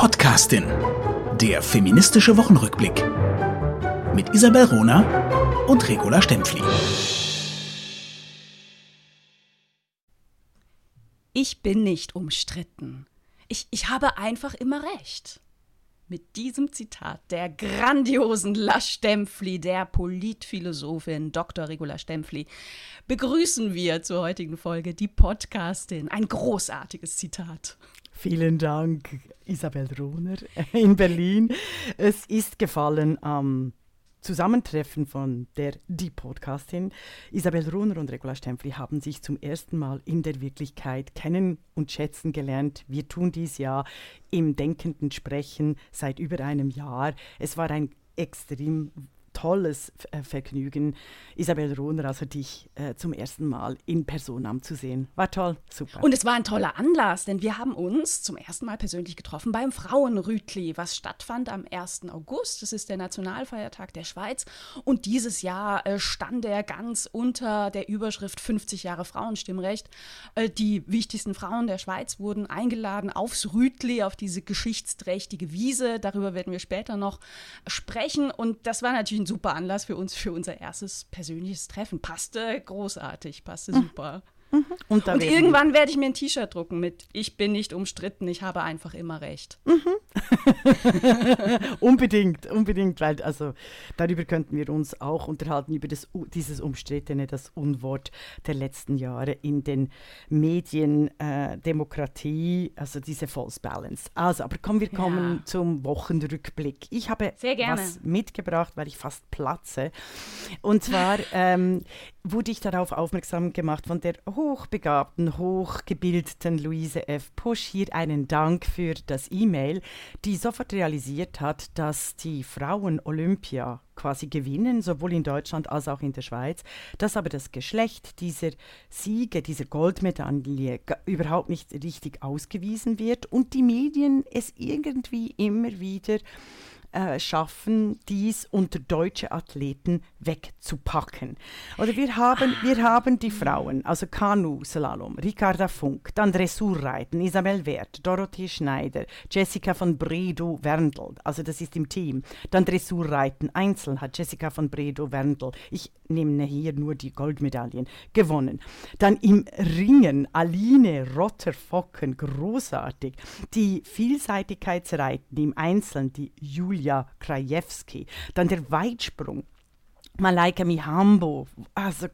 Podcastin. Der feministische Wochenrückblick. Mit Isabel Rona und Regula Stempfli. Ich bin nicht umstritten. Ich, ich habe einfach immer recht. Mit diesem Zitat der grandiosen La Stempfli, der Politphilosophin Dr. Regula Stempfli, begrüßen wir zur heutigen Folge die Podcastin. Ein großartiges Zitat. Vielen Dank, Isabel Rohner in Berlin. Es ist gefallen am Zusammentreffen von der Die Podcastin. Isabel Runer und Regula Stempfli haben sich zum ersten Mal in der Wirklichkeit kennen und schätzen gelernt. Wir tun dies ja im denkenden Sprechen seit über einem Jahr. Es war ein extrem tolles äh, Vergnügen, Isabel Rohner, also dich äh, zum ersten Mal in Person zu sehen. War toll, super. Und es war ein toller Anlass, denn wir haben uns zum ersten Mal persönlich getroffen beim Frauenrütli, was stattfand am 1. August. Das ist der Nationalfeiertag der Schweiz. Und dieses Jahr äh, stand er ganz unter der Überschrift 50 Jahre Frauenstimmrecht. Äh, die wichtigsten Frauen der Schweiz wurden eingeladen aufs Rütli, auf diese geschichtsträchtige Wiese. Darüber werden wir später noch sprechen. Und das war natürlich ein super Anlass für uns, für unser erstes persönliches Treffen. Passte großartig, passte super. Mhm. Und, und irgendwann werde ich mir ein T-Shirt drucken mit Ich bin nicht umstritten, ich habe einfach immer recht. Mhm. unbedingt, unbedingt, weil also darüber könnten wir uns auch unterhalten, über das, dieses Umstrittene, das Unwort der letzten Jahre in den Medien, äh, Demokratie, also diese False Balance. Also, aber kommen wir kommen ja. zum Wochenrückblick. Ich habe was mitgebracht, weil ich fast platze. Und zwar ähm, wurde ich darauf aufmerksam gemacht von der hochbegabten, hochgebildeten Luise F. Pusch. Hier einen Dank für das E-Mail, die sofort realisiert hat, dass die Frauen Olympia quasi gewinnen, sowohl in Deutschland als auch in der Schweiz, dass aber das Geschlecht dieser Siege, dieser Goldmedaille überhaupt nicht richtig ausgewiesen wird und die Medien es irgendwie immer wieder äh, schaffen, dies unter deutsche Athleten wegzupacken. Oder wir haben, wir haben die Frauen, also Kanu, Slalom, Ricarda Funk, dann Dressurreiten, Isabel Wert, Dorothee Schneider, Jessica von Bredow Werndl, also das ist im Team. Dann Dressurreiten, Einzel hat Jessica von Bredow Werndl, ich nehme hier nur die Goldmedaillen, gewonnen. Dann im Ringen, Aline Rotter-Focken, großartig. Die Vielseitigkeitsreiten im Einzelnen, die Julia Krajewski. Dann der Weitsprung. Malaika Mihambo, also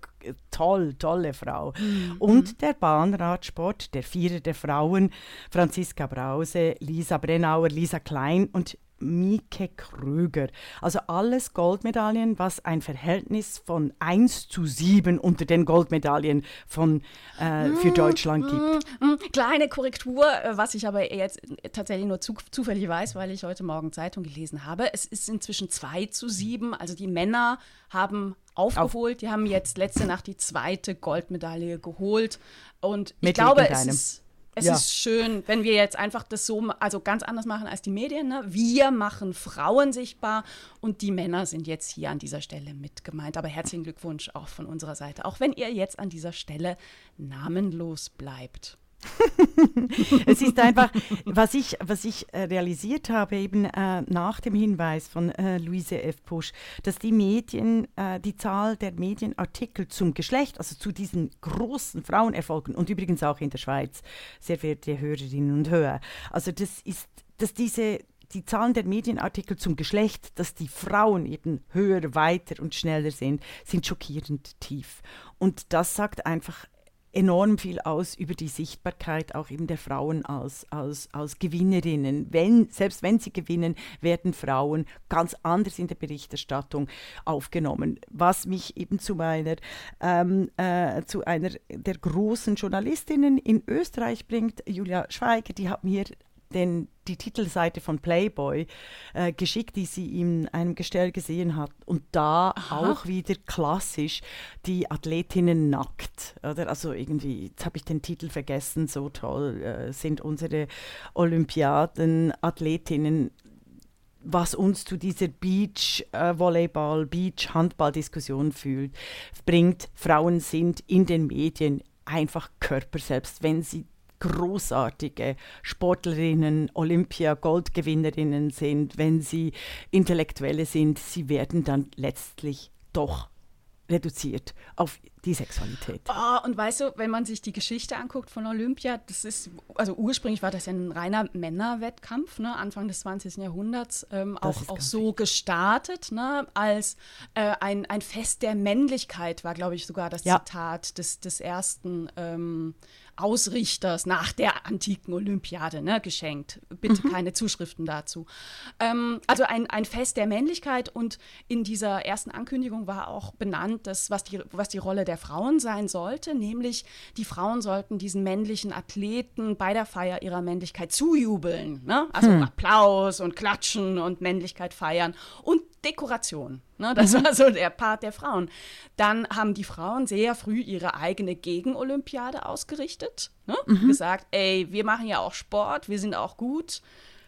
toll, tolle Frau. Mhm. Und der Bahnradsport, der Vierer der Frauen, Franziska Brause, Lisa Brennauer, Lisa Klein und Mieke Krüger. Also alles Goldmedaillen, was ein Verhältnis von 1 zu 7 unter den Goldmedaillen von, äh, für mm, Deutschland gibt. Mm, mm. Kleine Korrektur, äh, was ich aber jetzt tatsächlich nur zu, zufällig weiß, weil ich heute Morgen Zeitung gelesen habe. Es ist inzwischen 2 zu 7. Also die Männer haben aufgeholt. Auf. Die haben jetzt letzte Nacht die zweite Goldmedaille geholt. Und ich Mit glaube, es ist es ja. ist schön, wenn wir jetzt einfach das so, also ganz anders machen als die Medien. Ne? Wir machen Frauen sichtbar und die Männer sind jetzt hier an dieser Stelle mit gemeint. Aber herzlichen Glückwunsch auch von unserer Seite, auch wenn ihr jetzt an dieser Stelle namenlos bleibt. es ist einfach, was ich, was ich äh, realisiert habe, eben äh, nach dem Hinweis von äh, Luise F. Pusch, dass die Medien, äh, die Zahl der Medienartikel zum Geschlecht, also zu diesen großen Frauenerfolgen und übrigens auch in der Schweiz, sehr verehrte Hörerinnen und Hörer, also das ist, dass diese die Zahlen der Medienartikel zum Geschlecht, dass die Frauen eben höher, weiter und schneller sind, sind schockierend tief. Und das sagt einfach enorm viel aus über die Sichtbarkeit auch eben der Frauen als, als, als Gewinnerinnen. Wenn, selbst wenn sie gewinnen, werden Frauen ganz anders in der Berichterstattung aufgenommen. Was mich eben zu meiner, ähm, äh, zu einer der großen Journalistinnen in Österreich bringt, Julia Schweiger, die hat mir den, die Titelseite von Playboy äh, geschickt, die sie in einem Gestell gesehen hat. Und da Aha. auch wieder klassisch die Athletinnen nackt. Oder? Also irgendwie, jetzt habe ich den Titel vergessen, so toll äh, sind unsere Olympiaden-Athletinnen was uns zu dieser Beach-Volleyball, äh, Beach-Handball-Diskussion bringt. Frauen sind in den Medien einfach Körper, selbst wenn sie großartige Sportlerinnen, Olympia-Goldgewinnerinnen sind, wenn sie Intellektuelle sind, sie werden dann letztlich doch reduziert auf die Sexualität. Oh, und weißt du, wenn man sich die Geschichte anguckt von Olympia, das ist, also ursprünglich war das ja ein reiner Männerwettkampf, ne, Anfang des 20. Jahrhunderts, ähm, auch, auch so gestartet, ne, als äh, ein, ein Fest der Männlichkeit, war, glaube ich, sogar das ja. Zitat des, des ersten ähm, Ausrichters nach der antiken Olympiade ne, geschenkt. Bitte mhm. keine Zuschriften dazu. Ähm, also ein, ein Fest der Männlichkeit und in dieser ersten Ankündigung war auch benannt, dass, was, die, was die Rolle der Frauen sein sollte, nämlich die Frauen sollten diesen männlichen Athleten bei der Feier ihrer Männlichkeit zujubeln. Ne? Also hm. Applaus und Klatschen und Männlichkeit feiern und Dekoration. Ne? Das mhm. war so der Part der Frauen. Dann haben die Frauen sehr früh ihre eigene Gegenolympiade ausgerichtet. Ne? Mhm. Gesagt, ey, wir machen ja auch Sport, wir sind auch gut.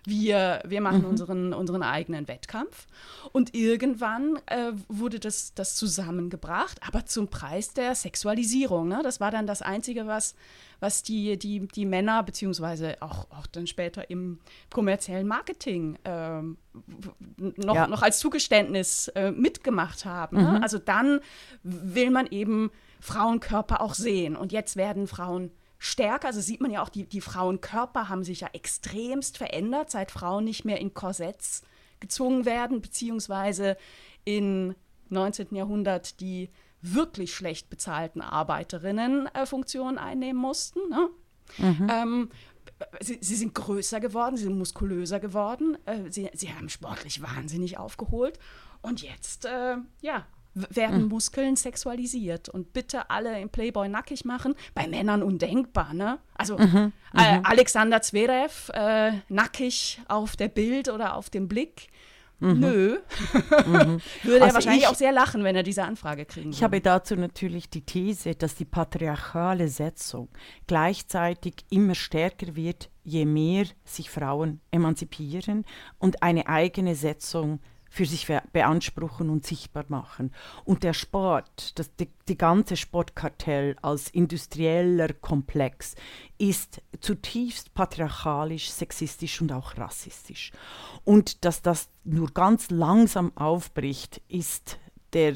Wir, wir machen mhm. unseren, unseren eigenen Wettkampf. Und irgendwann äh, wurde das, das zusammengebracht, aber zum Preis der Sexualisierung. Ne? Das war dann das Einzige, was, was die, die, die Männer, beziehungsweise auch, auch dann später im kommerziellen Marketing äh, noch, ja. noch als Zugeständnis äh, mitgemacht haben. Ne? Mhm. Also dann will man eben Frauenkörper auch sehen. Und jetzt werden Frauen stärker. Also sieht man ja auch, die, die Frauenkörper haben sich ja extremst verändert, seit Frauen nicht mehr in Korsetts gezwungen werden, beziehungsweise in 19. Jahrhundert die wirklich schlecht bezahlten Arbeiterinnen äh, Funktionen einnehmen mussten. Ne? Mhm. Ähm, sie, sie, sind größer geworden, sie sind muskulöser geworden, äh, sie, sie haben sportlich wahnsinnig aufgeholt. Und jetzt, äh, ja, werden mhm. Muskeln sexualisiert und bitte alle im Playboy nackig machen. Bei Männern undenkbar, ne? Also mhm. Äh, mhm. Alexander Zverev äh, nackig auf der Bild oder auf dem Blick. Mhm. Nö. Mhm. Würde also er wahrscheinlich ich, auch sehr lachen, wenn er diese Anfrage kriegen würde. Ich habe dazu natürlich die These, dass die patriarchale Setzung gleichzeitig immer stärker wird, je mehr sich Frauen emanzipieren und eine eigene Setzung für sich beanspruchen und sichtbar machen. Und der Sport, das, die, die ganze Sportkartell als industrieller Komplex ist zutiefst patriarchalisch, sexistisch und auch rassistisch. Und dass das nur ganz langsam aufbricht, ist der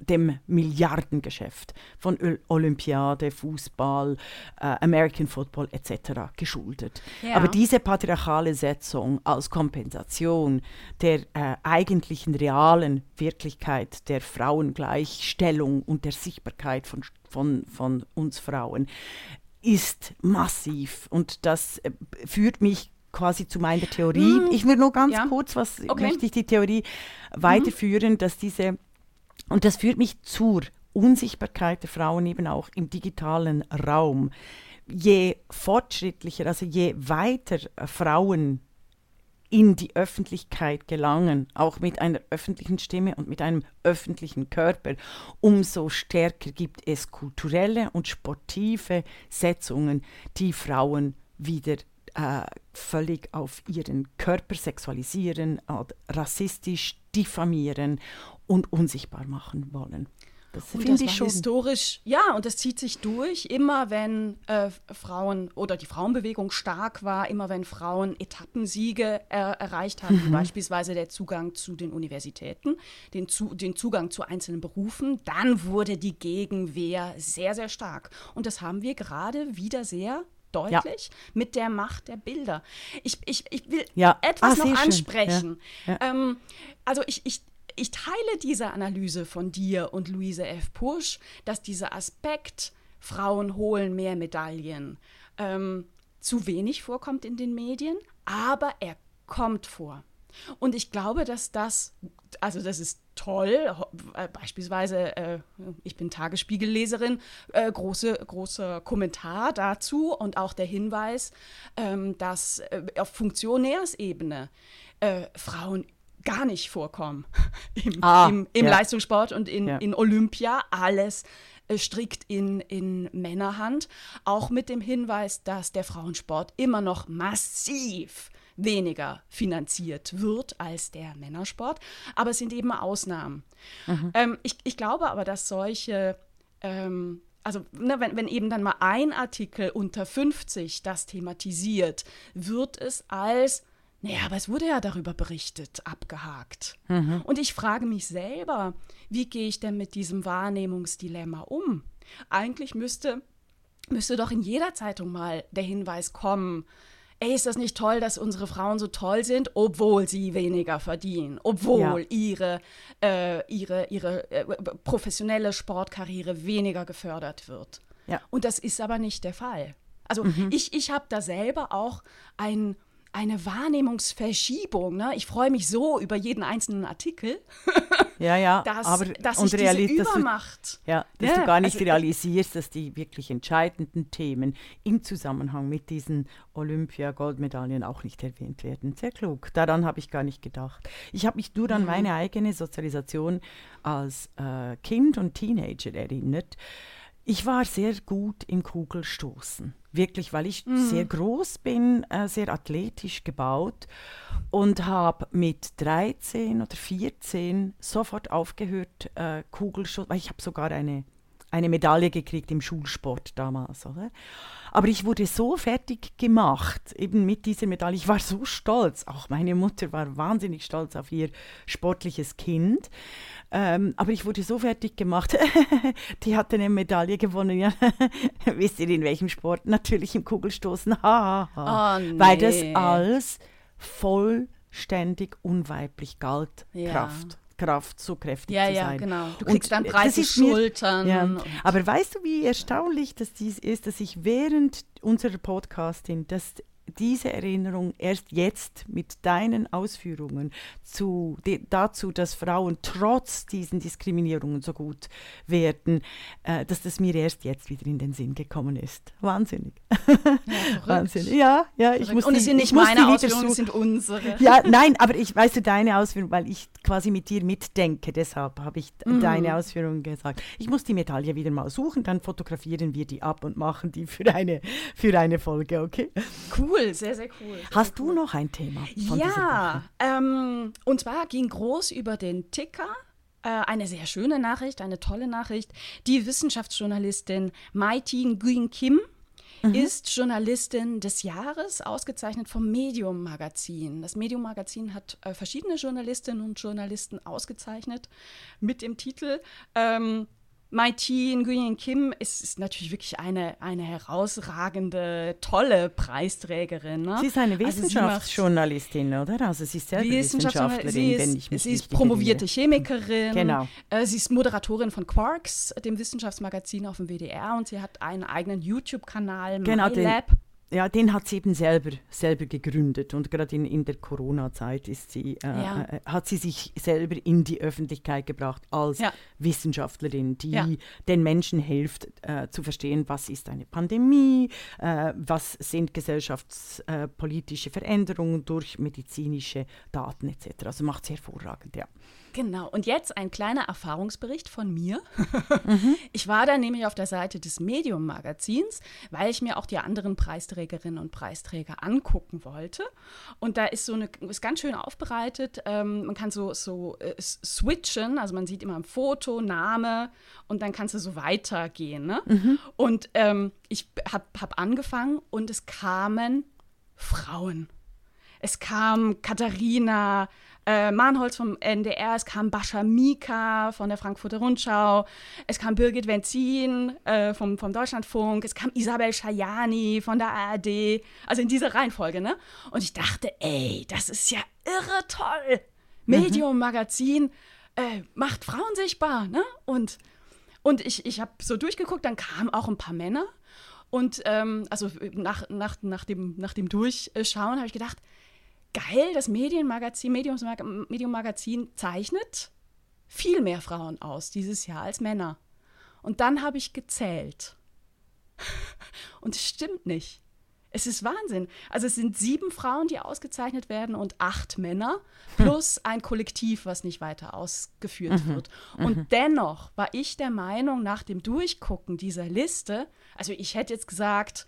dem Milliardengeschäft von Olympiade, Fußball, äh, American Football etc. geschuldet. Ja. Aber diese patriarchale Setzung als Kompensation der äh, eigentlichen realen Wirklichkeit der Frauengleichstellung und der Sichtbarkeit von, von, von uns Frauen ist massiv und das äh, führt mich quasi zu meiner Theorie. Mm. Ich will nur ganz ja. kurz, was okay. möchte ich die Theorie weiterführen, mm. dass diese und das führt mich zur Unsichtbarkeit der Frauen eben auch im digitalen Raum. Je fortschrittlicher, also je weiter Frauen in die Öffentlichkeit gelangen, auch mit einer öffentlichen Stimme und mit einem öffentlichen Körper, umso stärker gibt es kulturelle und sportive Setzungen, die Frauen wieder äh, völlig auf ihren Körper sexualisieren, rassistisch diffamieren und unsichtbar machen wollen. Das finde ich schon historisch, ja, und das zieht sich durch, immer wenn äh, Frauen oder die Frauenbewegung stark war, immer wenn Frauen Etappensiege äh, erreicht haben, mhm. beispielsweise der Zugang zu den Universitäten, den, zu, den Zugang zu einzelnen Berufen, dann wurde die Gegenwehr sehr, sehr stark. Und das haben wir gerade wieder sehr deutlich ja. mit der Macht der Bilder. Ich, ich, ich will ja. etwas ah, noch ansprechen. Ja. Ähm, also ich, ich, ich teile diese Analyse von dir und Luise F. Pusch, dass dieser Aspekt, Frauen holen mehr Medaillen, ähm, zu wenig vorkommt in den Medien, aber er kommt vor. Und ich glaube, dass das, also das ist toll, äh, beispielsweise, äh, ich bin Tagesspiegelleserin, äh, große, großer Kommentar dazu und auch der Hinweis, ähm, dass äh, auf Funktionärsebene äh, Frauen gar nicht vorkommen im, ah, im, im ja. Leistungssport und in, ja. in Olympia. Alles äh, strikt in, in Männerhand. Auch mit dem Hinweis, dass der Frauensport immer noch massiv weniger finanziert wird als der Männersport. Aber es sind eben Ausnahmen. Mhm. Ähm, ich, ich glaube aber, dass solche ähm, also ne, wenn, wenn eben dann mal ein Artikel unter 50 das thematisiert, wird es als, naja, aber es wurde ja darüber berichtet, abgehakt. Mhm. Und ich frage mich selber, wie gehe ich denn mit diesem Wahrnehmungsdilemma um? Eigentlich müsste, müsste doch in jeder Zeitung mal der Hinweis kommen, ey, ist das nicht toll, dass unsere Frauen so toll sind, obwohl sie weniger verdienen, obwohl ja. ihre, äh, ihre, ihre äh, professionelle Sportkarriere weniger gefördert wird. Ja. Und das ist aber nicht der Fall. Also mhm. ich, ich habe da selber auch ein eine Wahrnehmungsverschiebung. Ne? Ich freue mich so über jeden einzelnen Artikel. ja, ja, dass, aber dass und sich diese Übermacht. Du, ja, dass ja, du gar nicht also, realisierst, dass die wirklich entscheidenden Themen im Zusammenhang mit diesen Olympia-Goldmedaillen auch nicht erwähnt werden. Sehr klug. Daran habe ich gar nicht gedacht. Ich habe mich nur an mhm. meine eigene Sozialisation als äh, Kind und Teenager erinnert. Ich war sehr gut im Kugelstoßen. Wirklich, weil ich mhm. sehr groß bin, äh, sehr athletisch gebaut und habe mit 13 oder 14 sofort aufgehört, äh, Kugelstoßen, weil ich habe sogar eine eine Medaille gekriegt im Schulsport damals. Oder? Aber ich wurde so fertig gemacht, eben mit dieser Medaille. Ich war so stolz. Auch meine Mutter war wahnsinnig stolz auf ihr sportliches Kind. Ähm, aber ich wurde so fertig gemacht. Die hatte eine Medaille gewonnen. Ja. Wisst ihr in welchem Sport? Natürlich im Kugelstoßen. Ha, ha, ha. Oh, nee. Weil das als vollständig unweiblich galt. Ja. Kraft. Kraft, so kräftig ja, zu sein. Ja, genau. Du kriegst und dann breite Schultern. Mir, ja. Aber weißt du, wie erstaunlich das dies ist, dass ich während unserer Podcasting, dass diese Erinnerung erst jetzt mit deinen Ausführungen zu, die, dazu, dass Frauen trotz diesen Diskriminierungen so gut werden, äh, dass das mir erst jetzt wieder in den Sinn gekommen ist. Wahnsinnig. Ja, Wahnsinnig. Ja, ja, ich muss Und es sind nicht meine Ausführungen, es sind unsere. Ja, nein, aber ich weißt du deine Ausführungen, weil ich quasi mit dir mitdenke, deshalb habe ich mhm. deine Ausführungen gesagt. Ich muss die Medaille wieder mal suchen, dann fotografieren wir die ab und machen die für eine, für eine Folge, okay? Cool cool, sehr, sehr cool. Sehr Hast cool. du noch ein Thema? ja, ähm, und zwar ging groß über den Ticker. Äh, eine sehr schöne Nachricht, eine tolle Nachricht. Die Wissenschaftsjournalistin Mai Tin Nguyen Kim Mhm. ist Journalistin des Jahres, ausgezeichnet vom Medium Magazin. Das Medium Magazin hat äh, verschiedene Journalistinnen und Journalisten ausgezeichnet mit dem Titel ähm, Mai T. Nguyen Kim ist, ist, natürlich wirklich eine, eine herausragende, tolle Preisträgerin. Ne? Sie ist eine also Wissenschaftsjournalistin, also oder? Also sie ist selber Wissenschaftlerin, sie ist, wenn ich mich Sie ist promovierte erinnere. Chemikerin. Genau. Äh, sie ist Moderatorin von Quarks, dem Wissenschaftsmagazin auf dem WDR und sie hat einen eigenen YouTube-Kanal, genau, MyLab. Den, ja, den hat sie eben selber, selber gegründet und gerade in, in der Corona-Zeit ist sie, äh, ja. äh, hat sie sich selber in die Öffentlichkeit gebracht als ja. Wissenschaftlerin, die ja. den Menschen hilft äh, zu verstehen, was ist eine Pandemie, äh, was sind gesellschaftspolitische Veränderungen durch medizinische Daten etc. Also macht sie hervorragend, ja. Genau, und jetzt ein kleiner Erfahrungsbericht von mir. mhm. Ich war da nämlich auf der Seite des Medium-Magazins, weil ich mir auch die anderen Preisträgerinnen und Preisträger angucken wollte. Und da ist so eine, ist ganz schön aufbereitet. Ähm, man kann so, so äh, switchen, also man sieht immer ein Foto, Name und dann kannst du so weitergehen. Ne? Mhm. Und ähm, ich habe hab angefangen und es kamen Frauen. Es kam Katharina, äh, Mahnholz vom NDR, es kam Bascha Mika von der Frankfurter Rundschau, es kam Birgit Wenzin äh, vom, vom Deutschlandfunk, es kam Isabel Schajani von der ARD, also in dieser Reihenfolge, ne? Und ich dachte, ey, das ist ja irre toll. Medium Magazin äh, macht Frauen sichtbar, ne? Und, und ich, ich habe so durchgeguckt, dann kamen auch ein paar Männer. Und ähm, also nach, nach, nach, dem, nach dem Durchschauen habe ich gedacht, geil, das Medienmagazin, Medium Magazin zeichnet viel mehr Frauen aus dieses Jahr als Männer. Und dann habe ich gezählt. Und es stimmt nicht. Es ist Wahnsinn. Also es sind sieben Frauen, die ausgezeichnet werden und acht Männer plus ein Kollektiv, was nicht weiter ausgeführt mhm. wird. Und mhm. dennoch war ich der Meinung, nach dem Durchgucken dieser Liste, also ich hätte jetzt gesagt,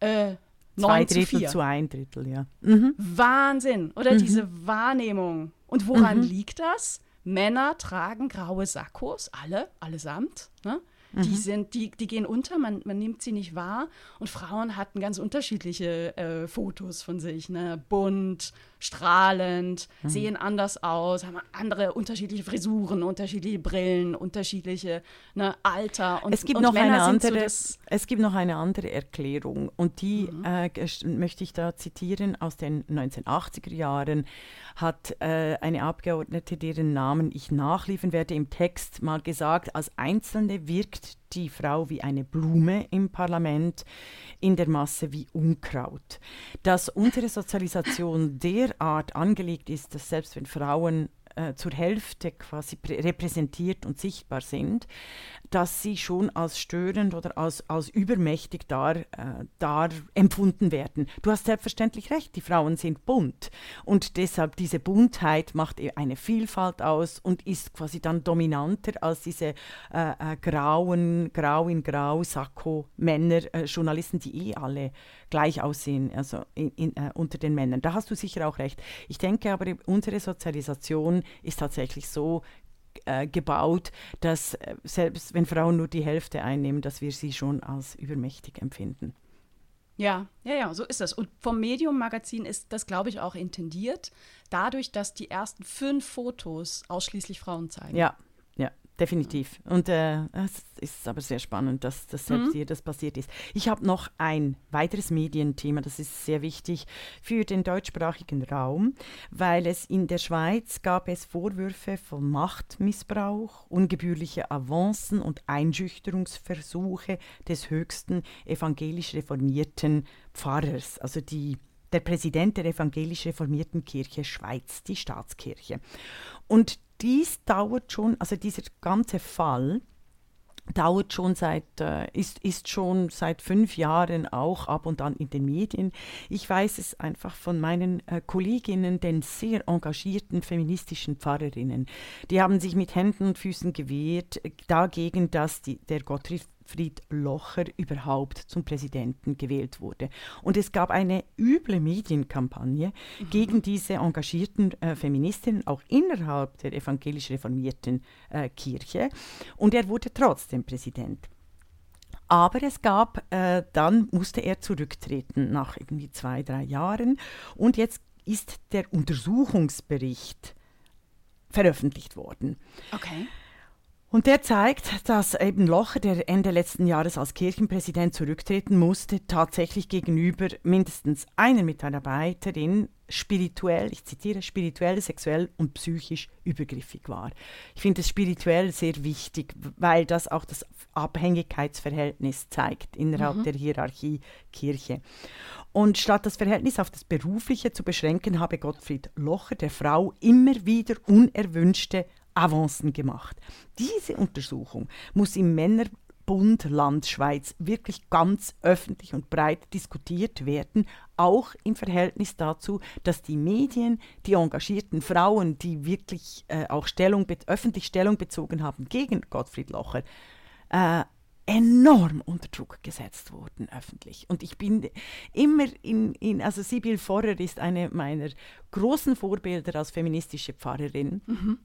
äh, Zwei Drittel zu, zu, ein Drittel, ja. Mhm. Wahnsinn, oder mhm. diese Wahrnehmung. Und woran mhm. liegt das? Männer tragen graue Sakkos, alle, allesamt. Ne? Mhm. Die, sind, die, die gehen unter, man, man nimmt sie nicht wahr. Und Frauen hatten ganz unterschiedliche äh, Fotos von sich. Ne? Bunt, strahlend, mhm. sehen anders aus, haben andere unterschiedliche Frisuren, unterschiedliche Brillen, unterschiedliche ne, Alter. Und, es, gibt und noch eine andere, so es gibt noch eine andere Erklärung. Und die mhm. äh, möchte ich da zitieren aus den 1980er Jahren hat äh, eine Abgeordnete, deren Namen ich nachliefern werde, im Text mal gesagt, als Einzelne wirkt die Frau wie eine Blume im Parlament, in der Masse wie Unkraut. Dass unsere Sozialisation derart angelegt ist, dass selbst wenn Frauen äh, zur Hälfte quasi repräsentiert und sichtbar sind, dass sie schon als störend oder als, als übermächtig dar, äh, empfunden werden. Du hast selbstverständlich recht, die Frauen sind bunt und deshalb diese Buntheit macht e-, eine Vielfalt aus und ist quasi dann dominanter als diese äh, äh, grauen, grau in grau Sakko Männer, äh, Journalisten, die eh alle gleich aussehen, also in, in, äh, unter den Männern. Da hast du sicher auch recht. Ich denke aber, unsere Sozialisation ist tatsächlich so äh, gebaut, dass äh, selbst wenn Frauen nur die Hälfte einnehmen, dass wir sie schon als übermächtig empfinden. Ja, ja, ja, so ist das. Und vom Medium-Magazin ist das, glaube ich, auch intendiert, dadurch, dass die ersten fünf Fotos ausschließlich Frauen zeigen. Ja, definitiv. Und äh, es ist aber sehr spannend, dass, dass selbst mhm. hier das passiert ist. Ich habe noch ein weiteres Medienthema, das ist sehr wichtig für den deutschsprachigen Raum, weil es in der Schweiz gab es Vorwürfe von Machtmissbrauch, ungebührliche Avancen und Einschüchterungsversuche des höchsten evangelisch reformierten Pfarrers, also die der Präsident der evangelisch reformierten Kirche Schweiz, die Staatskirche. Und dies dauert schon, also dieser ganze Fall dauert schon seit, äh, ist, ist schon seit fünf Jahren auch ab und an in den Medien. Ich weiß es einfach von meinen äh, Kolleginnen, den sehr engagierten feministischen Pfarrerinnen. Die haben sich mit Händen und Füßen gewehrt äh, dagegen, dass die, der Gottfried Fried Locher überhaupt zum Präsidenten gewählt wurde. Und es gab eine üble Medienkampagne mhm. gegen diese engagierten äh, Feministinnen, auch innerhalb der evangelisch reformierten äh, Kirche. Und er wurde trotzdem Präsident. Aber es gab, äh, dann musste er zurücktreten nach irgendwie zwei, drei Jahren. Und jetzt ist der Untersuchungsbericht veröffentlicht worden. Okay. Und der zeigt, dass eben Locher, der Ende letzten Jahres als Kirchenpräsident zurücktreten musste, tatsächlich gegenüber mindestens einer Mitarbeiterin spirituell, ich zitiere, spirituell, sexuell und psychisch übergriffig war. Ich finde es spirituell sehr wichtig, weil das auch das Abhängigkeitsverhältnis zeigt innerhalb mhm. der Hierarchie Kirche. Und statt das Verhältnis auf das Berufliche zu beschränken, habe Gottfried Locher der Frau immer wieder unerwünschte Avancen gemacht. Diese Untersuchung muss im Männerbund Land Schweiz wirklich ganz öffentlich und breit diskutiert werden, auch im Verhältnis dazu, dass die Medien, die engagierten Frauen, die wirklich äh, auch Stellung, öffentlich Stellung bezogen haben gegen Gottfried Locher, äh, enorm unter Druck gesetzt wurden öffentlich. Und ich bin immer in, in also Sibyl Forrer ist eine meiner großen Vorbilder als feministische Pfarrerin. Mhm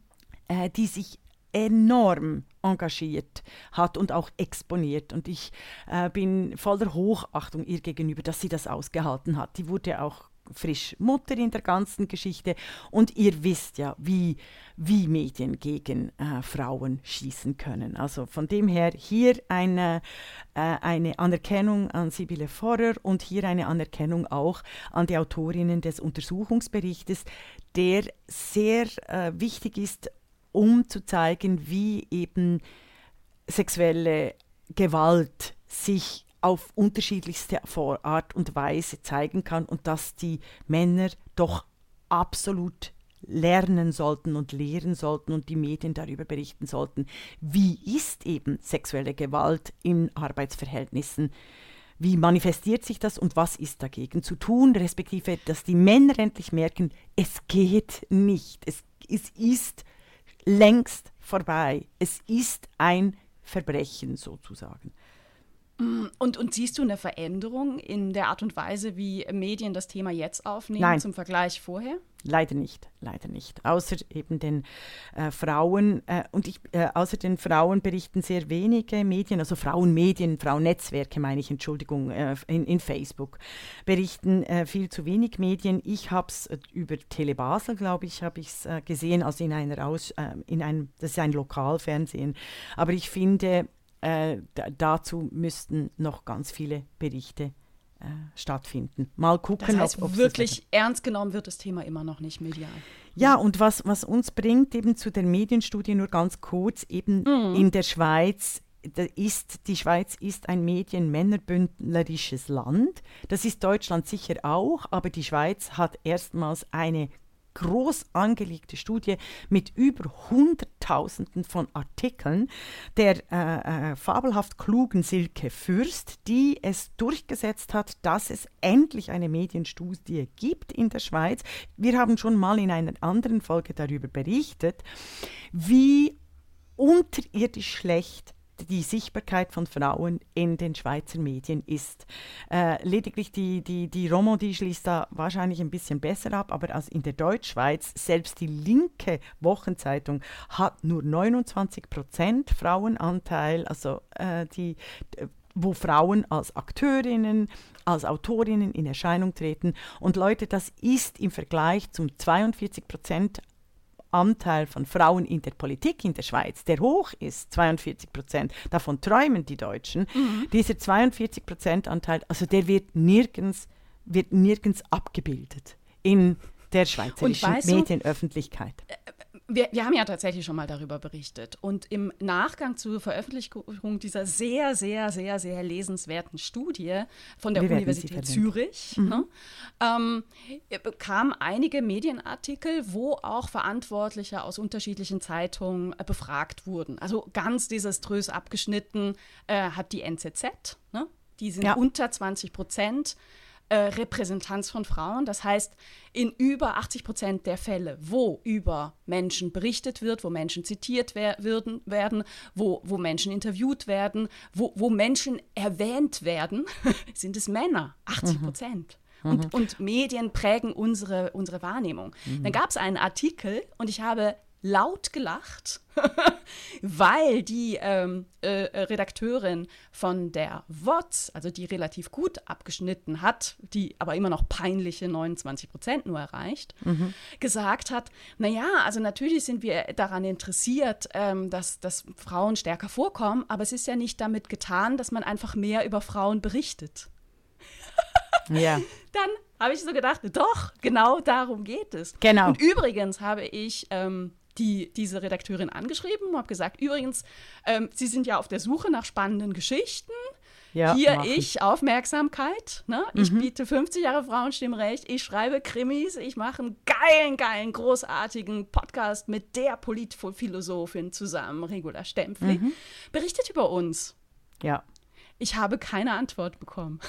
äh, die sich enorm engagiert hat und auch exponiert. Und ich äh, bin voller Hochachtung ihr gegenüber, dass sie das ausgehalten hat. Die wurde auch frisch Mutter in der ganzen Geschichte. Und ihr wisst ja, wie, wie Medien gegen äh, Frauen schießen können. Also von dem her hier eine, äh, eine Anerkennung an Sibylle Forrer und hier eine Anerkennung auch an die Autorinnen des Untersuchungsberichtes, der sehr äh, wichtig ist um zu zeigen, wie eben sexuelle Gewalt sich auf unterschiedlichste Art und Weise zeigen kann und dass die Männer doch absolut lernen sollten und lehren sollten und die Medien darüber berichten sollten, wie ist eben sexuelle Gewalt in Arbeitsverhältnissen, wie manifestiert sich das und was ist dagegen zu tun, respektive, dass die Männer endlich merken, es geht nicht, es, es ist längst vorbei. Es ist ein Verbrechen sozusagen. Und, und siehst du eine Veränderung in der Art und Weise, wie Medien das Thema jetzt aufnehmen Nein. zum Vergleich vorher? Leider nicht, leider nicht. Außer eben den äh, Frauen äh, und ich, äh, außer den Frauen berichten sehr wenige Medien, also Frauenmedien, Frauennetzwerke meine ich, Entschuldigung, äh, in, in, Facebook berichten äh, viel zu wenig Medien. Ich habe es äh, über Telebasel, glaube ich, habe ich es gesehen, also in einer Aus, in einem, das ist ein Lokalfernsehen. Aber ich finde, dazu müssten noch ganz viele Berichte äh, stattfinden. Mal gucken, das heißt, ob, ob wirklich ernst genommen wird das Thema immer noch nicht medial. Ja, und was, was uns bringt eben zu der Medienstudie nur ganz kurz, eben mhm. in der Schweiz ist, die Schweiz ist ein medienmännerbündlerisches Land. Das ist Deutschland sicher auch, aber die Schweiz hat erstmals eine groß angelegte Studie mit über Hunderttausenden von Artikeln der äh, äh, fabelhaft klugen Silke Fürst, die es durchgesetzt hat, dass es endlich eine Medienstudie gibt in der Schweiz. Wir haben schon mal in einer anderen Folge darüber berichtet, wie unterirdisch schlecht die Sichtbarkeit von Frauen in den Schweizer Medien ist. Äh, lediglich die, die, die Romandie schließt da wahrscheinlich ein bisschen besser ab, aber also in der Deutschschweiz, selbst die linke Wochenzeitung hat nur 29 Prozent Frauenanteil, also äh, die wo Frauen als Akteurinnen, als Autorinnen in Erscheinung treten. Und Leute, das ist im Vergleich zum 42 Prozent Anteil von Frauen in der Politik in der Schweiz, der hoch ist, 42 Prozent, davon träumen die Deutschen, mhm. dieser 42 Prozent Anteil, also der wird nirgends, wird nirgends abgebildet in der schweizerischen Medienöffentlichkeit. Äh, wir, wir, haben ja tatsächlich schon mal darüber berichtet. Und im Nachgang zur Veröffentlichung dieser sehr, sehr, sehr, sehr lesenswerten Studie von der wir Universität Zürich mhm. ne, ähm, kamen einige Medienartikel, wo auch Verantwortliche aus unterschiedlichen Zeitungen äh, befragt wurden. Also ganz desaströs abgeschnitten äh, hat die NZZ, ne? die sind ja. unter 20 Prozent äh, Repräsentanz von Frauen. Das heißt, in über 80 Prozent der Fälle, wo über Menschen berichtet wird, wo Menschen zitiert wer würden, werden, wo, wo Menschen interviewt werden, wo, wo Menschen erwähnt werden, sind es Männer, 80 Prozent. Mhm. Und, und, Medien prägen unsere, unsere Wahrnehmung. Mhm. Dann gab es einen Artikel und ich habe laut gelacht, weil die ähm, äh, Redakteurin von der WOTS, also die relativ gut abgeschnitten hat, die aber immer noch peinliche 29 Prozent nur erreicht, mhm. gesagt hat, naja, also natürlich sind wir daran interessiert, ähm, dass, dass Frauen stärker vorkommen, aber es ist ja nicht damit getan, dass man einfach mehr über Frauen berichtet. ja. Dann habe ich so gedacht, doch, genau darum geht es. Genau. Und übrigens habe ich ähm, die, diese Redakteurin angeschrieben und habe gesagt, übrigens, ähm, Sie sind ja auf der Suche nach spannenden Geschichten. Ja, Hier ich, Aufmerksamkeit. Ne? Ich mhm. biete 50 Jahre Frauenstimmrecht, ich schreibe Krimis, ich mache einen geilen, geilen, großartigen Podcast mit der Politphilosophin zusammen, Regula Stempfli. Mhm. Berichtet über uns. Ja. Ich habe keine Antwort bekommen.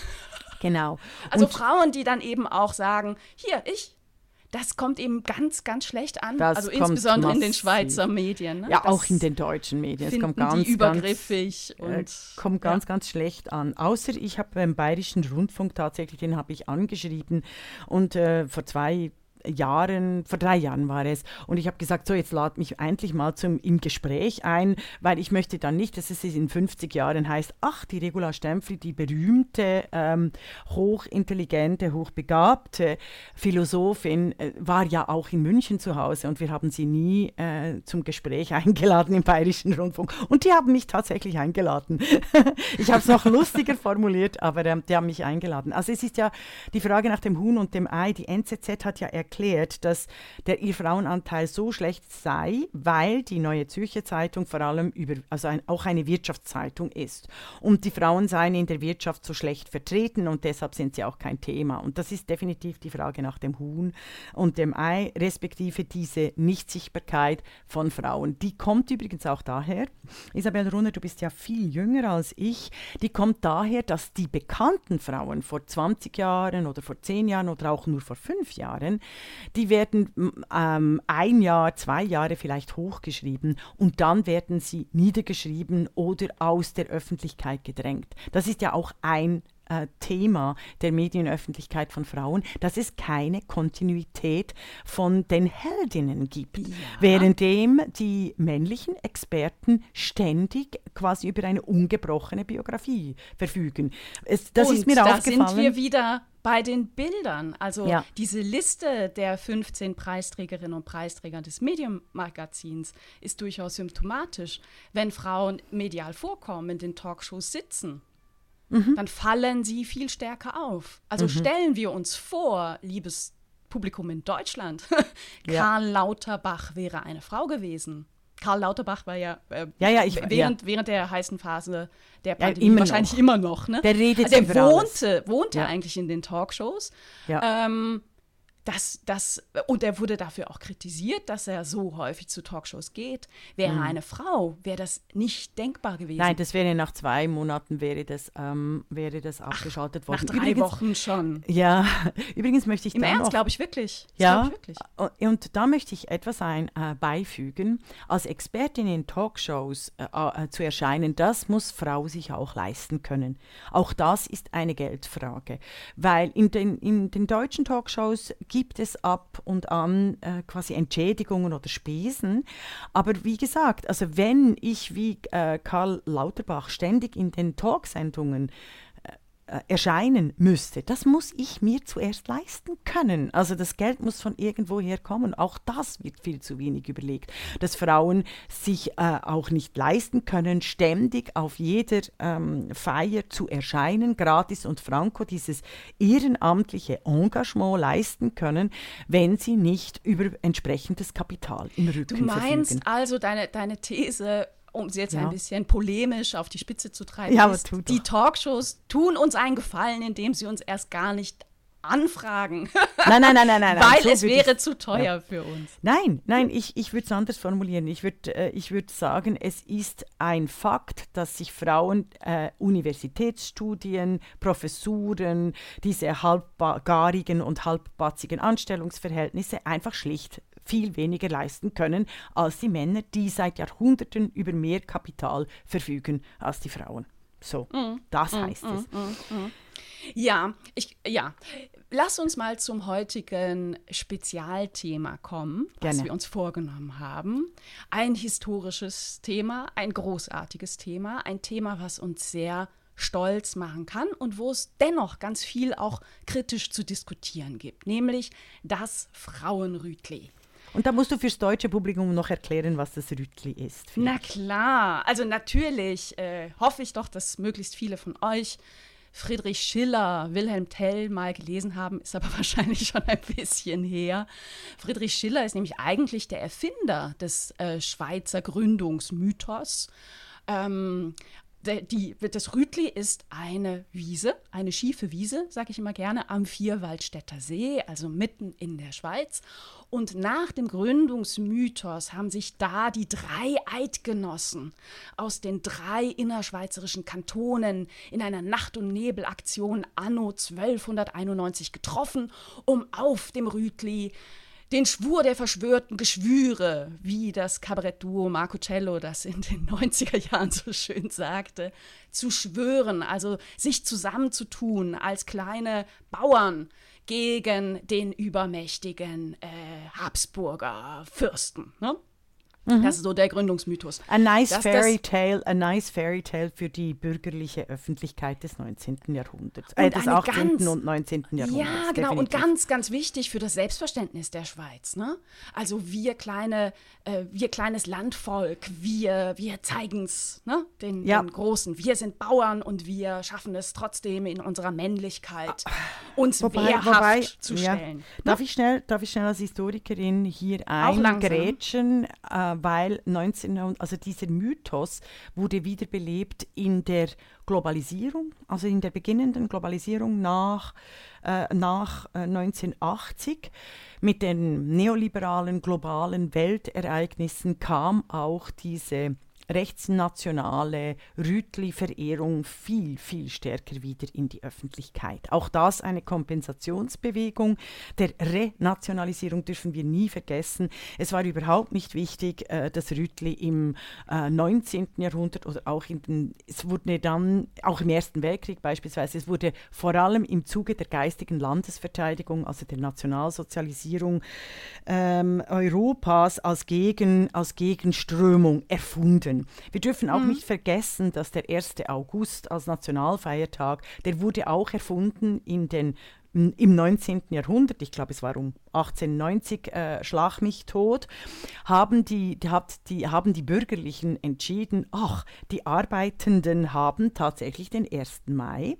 Genau. Also Und Frauen, die dann eben auch sagen, hier, ich das kommt eben ganz, ganz schlecht an. Das also insbesondere in den Schweizer Medien. Ne? Ja, das auch in den deutschen Medien. Es kommt ganz, die übergriffig ganz, äh, und äh, kommt ganz, ja. ganz schlecht an. Außer ich habe beim Bayerischen Rundfunk tatsächlich, den habe ich angeschrieben und äh, vor zwei Jahren, vor drei Jahren war es. Und ich habe gesagt, so jetzt lad mich endlich mal zum im Gespräch ein, weil ich möchte dann nicht, dass es in 50 Jahren heißt, ach, die Regula Stempfli, die berühmte, ähm, hochintelligente, hochbegabte Philosophin, äh, war ja auch in München zu Hause und wir haben sie nie äh, zum Gespräch eingeladen im Bayerischen Rundfunk. Und die haben mich tatsächlich eingeladen. ich habe es noch lustiger formuliert, aber ähm, die haben mich eingeladen. Also es ist ja die Frage nach dem Huhn und dem Ei. Die NZZ hat ja erklärt, erklärt, dass der ihr Frauenanteil so schlecht sei, weil die Neue Zürcher Zeitung vor allem über, also ein, auch eine Wirtschaftszeitung ist. Und die Frauen seien in der Wirtschaft so schlecht vertreten und deshalb sind sie auch kein Thema. Und das ist definitiv die Frage nach dem Huhn und dem Ei, respektive diese Nichtsichtbarkeit von Frauen. Die kommt übrigens auch daher, Isabel Runner, du bist ja viel jünger als ich, die kommt daher, dass die bekannten Frauen vor 20 Jahren oder vor 10 Jahren oder auch nur vor 5 Jahren die werden ähm, ein Jahr, zwei Jahre vielleicht hochgeschrieben und dann werden sie niedergeschrieben oder aus der Öffentlichkeit gedrängt. Das ist ja auch ein äh, Thema der Medienöffentlichkeit von Frauen, dass es keine Kontinuität von den Heldinnen gibt, ja. währenddem die männlichen Experten ständig quasi über eine ungebrochene Biografie verfügen. Es, das Und ist mir da aufgefallen. Da sind wir wieder bei den Bildern. Also ja. diese Liste der 15 Preisträgerinnen und Preisträger des Medium-Magazins ist durchaus symptomatisch. Wenn Frauen medial vorkommen, in den Talkshows sitzen, mhm. dann fallen sie viel stärker auf. Also mhm. stellen wir uns vor, liebes Publikum in Deutschland, Karl ja. Lauterbach wäre eine Frau gewesen. Karl Lauterbach war ja, äh, ja, ja, ich, während, ja. während der heißen Phase der Pandemie immer wahrscheinlich noch. immer noch. Ne? Der redet also er wohnte, wohnte eigentlich in den Talkshows. Ähm, das, das, und er wurde dafür auch kritisiert, dass er so häufig zu Talkshows geht. Wäre mhm. eine Frau, wäre das nicht denkbar gewesen. Nein, das wäre nach zwei Monaten wäre das, ähm, wäre das abgeschaltet Ach, worden. Nach drei übrigens, Wochen schon. Ja, übrigens möchte ich Im Ernst, glaube ich wirklich. Das ja, ich wirklich. und da möchte ich etwas ein, äh, beifügen. Als Expertin in Talkshows äh, äh, zu erscheinen, das muss Frau sich auch leisten können. Auch das ist eine Geldfrage, weil in den, in den deutschen Talkshows gibt gibt es ab und an äh, quasi Entschädigungen oder Spesen. Aber wie gesagt, also wenn ich wie äh, Karl Lauterbach ständig in den Talksendungen äh, erscheinen müsste, das muss ich mir zuerst leisten können. Also das Geld muss von irgendwoher kommen. Auch das wird viel zu wenig überlegt. Dass Frauen sich äh, auch nicht leisten können, ständig auf jeder ähm, Feier zu erscheinen, gratis und franco, dieses ehrenamtliche Engagement leisten können, wenn sie nicht über entsprechendes Kapital im Rücken Du meinst verfügen. also deine, deine These, um sie jetzt ja. ein bisschen polemisch auf die Spitze zu treiben, ja, ist, die Talkshows tun uns einen Gefallen, indem sie uns erst gar nicht anfragen. Nein, nein, nein, nein, nein. Weil so es wäre ich, zu teuer ja. für uns. Nein, nein, ich, ich würde es anders formulieren. Ich würde äh, würd sagen, es ist ein Fakt, dass sich Frauen äh, Universitätsstudien, Professuren, diese halbgarigen und halbbatzigen Anstellungsverhältnisse einfach schlicht viel weniger leisten können als die Männer, die seit Jahrhunderten über mehr Kapital verfügen als die Frauen. So, mm, das mm, heißt mm, es. Mm, mm. Ja, ich, ja. Lass uns mal zum heutigen Spezialthema kommen, was Gerne. wir uns vorgenommen haben. Ein historisches Thema, ein großartiges Thema, ein Thema, was uns sehr stolz machen kann und wo es dennoch ganz viel auch kritisch zu diskutieren gibt, nämlich das Frauenrütli. Und da musst du fürs deutsche Publikum noch erklären, was das Rütli ist. Na klar, also natürlich äh, hoffe ich doch, dass möglichst viele von euch Friedrich Schiller, Wilhelm Tell mal gelesen haben, ist aber wahrscheinlich schon ein bisschen her. Friedrich Schiller ist nämlich eigentlich der Erfinder des äh, Schweizer Gründungsmythos. Ähm, die, das Rütli ist eine Wiese, eine schiefe Wiese, sage ich immer gerne, am Vierwaldstätter See, also mitten in der Schweiz. Und nach dem Gründungsmythos haben sich da die drei Eidgenossen aus den drei innerschweizerischen Kantonen in einer Nacht- und Nebelaktion anno 1291 getroffen, um auf dem Rütli den Schwur der verschwörten Geschwüre, wie das Kabarettduo Marco Cello das in den 90er Jahren so schön sagte, zu schwören, also sich zusammenzutun als kleine Bauern gegen den übermächtigen äh, Habsburger Fürsten. Ne? Mhm. Das ist so der Gründungsmythos. A nice Dass fairy tale, a nice fairy tale für die bürgerliche Öffentlichkeit des 19. Jahrhunderts, äh, des 18. Ganz, und 19. Jahrhunderts. Ja, genau. Definitiv. Und ganz, ganz wichtig für das Selbstverständnis der Schweiz. Ne? Also wir kleine, äh, wir kleines Landvolk, wir, wir zeigen es ne? den, ja. den Großen. Wir sind Bauern und wir schaffen es trotzdem in unserer Männlichkeit, ah. uns wobei, wehrhaft wobei, zu stellen. Ja. Darf, ich schnell, darf ich schnell als Historikerin hier eingrätschen? Äh, weil 1900, also dieser Mythos wurde wiederbelebt in der Globalisierung, also in der beginnenden Globalisierung nach, äh, nach äh, 1980. Mit den neoliberalen globalen Weltereignissen kam auch diese rechtsnationale Rütli-Verehrung viel, viel stärker wieder in die Öffentlichkeit. Auch das eine Kompensationsbewegung. Der Renationalisierung dürfen wir nie vergessen. Es war überhaupt nicht wichtig, äh, dass Rütli im äh, 19. Jahrhundert oder auch in den, es wurde dann, auch im Ersten Weltkrieg beispielsweise, es wurde vor allem im Zuge der geistigen Landesverteidigung, also der Nationalsozialisierung ähm, Europas als, Gegen, als Gegenströmung erfunden. Wir dürfen auch mhm. nicht vergessen, dass der 1. August als Nationalfeiertag, der wurde auch erfunden in den im 19. Jahrhundert, ich glaube es war um 1890, äh, Schlag mich tot, haben die, die, hat, die, haben die Bürgerlichen entschieden, ach, die Arbeitenden haben tatsächlich den 1. Mai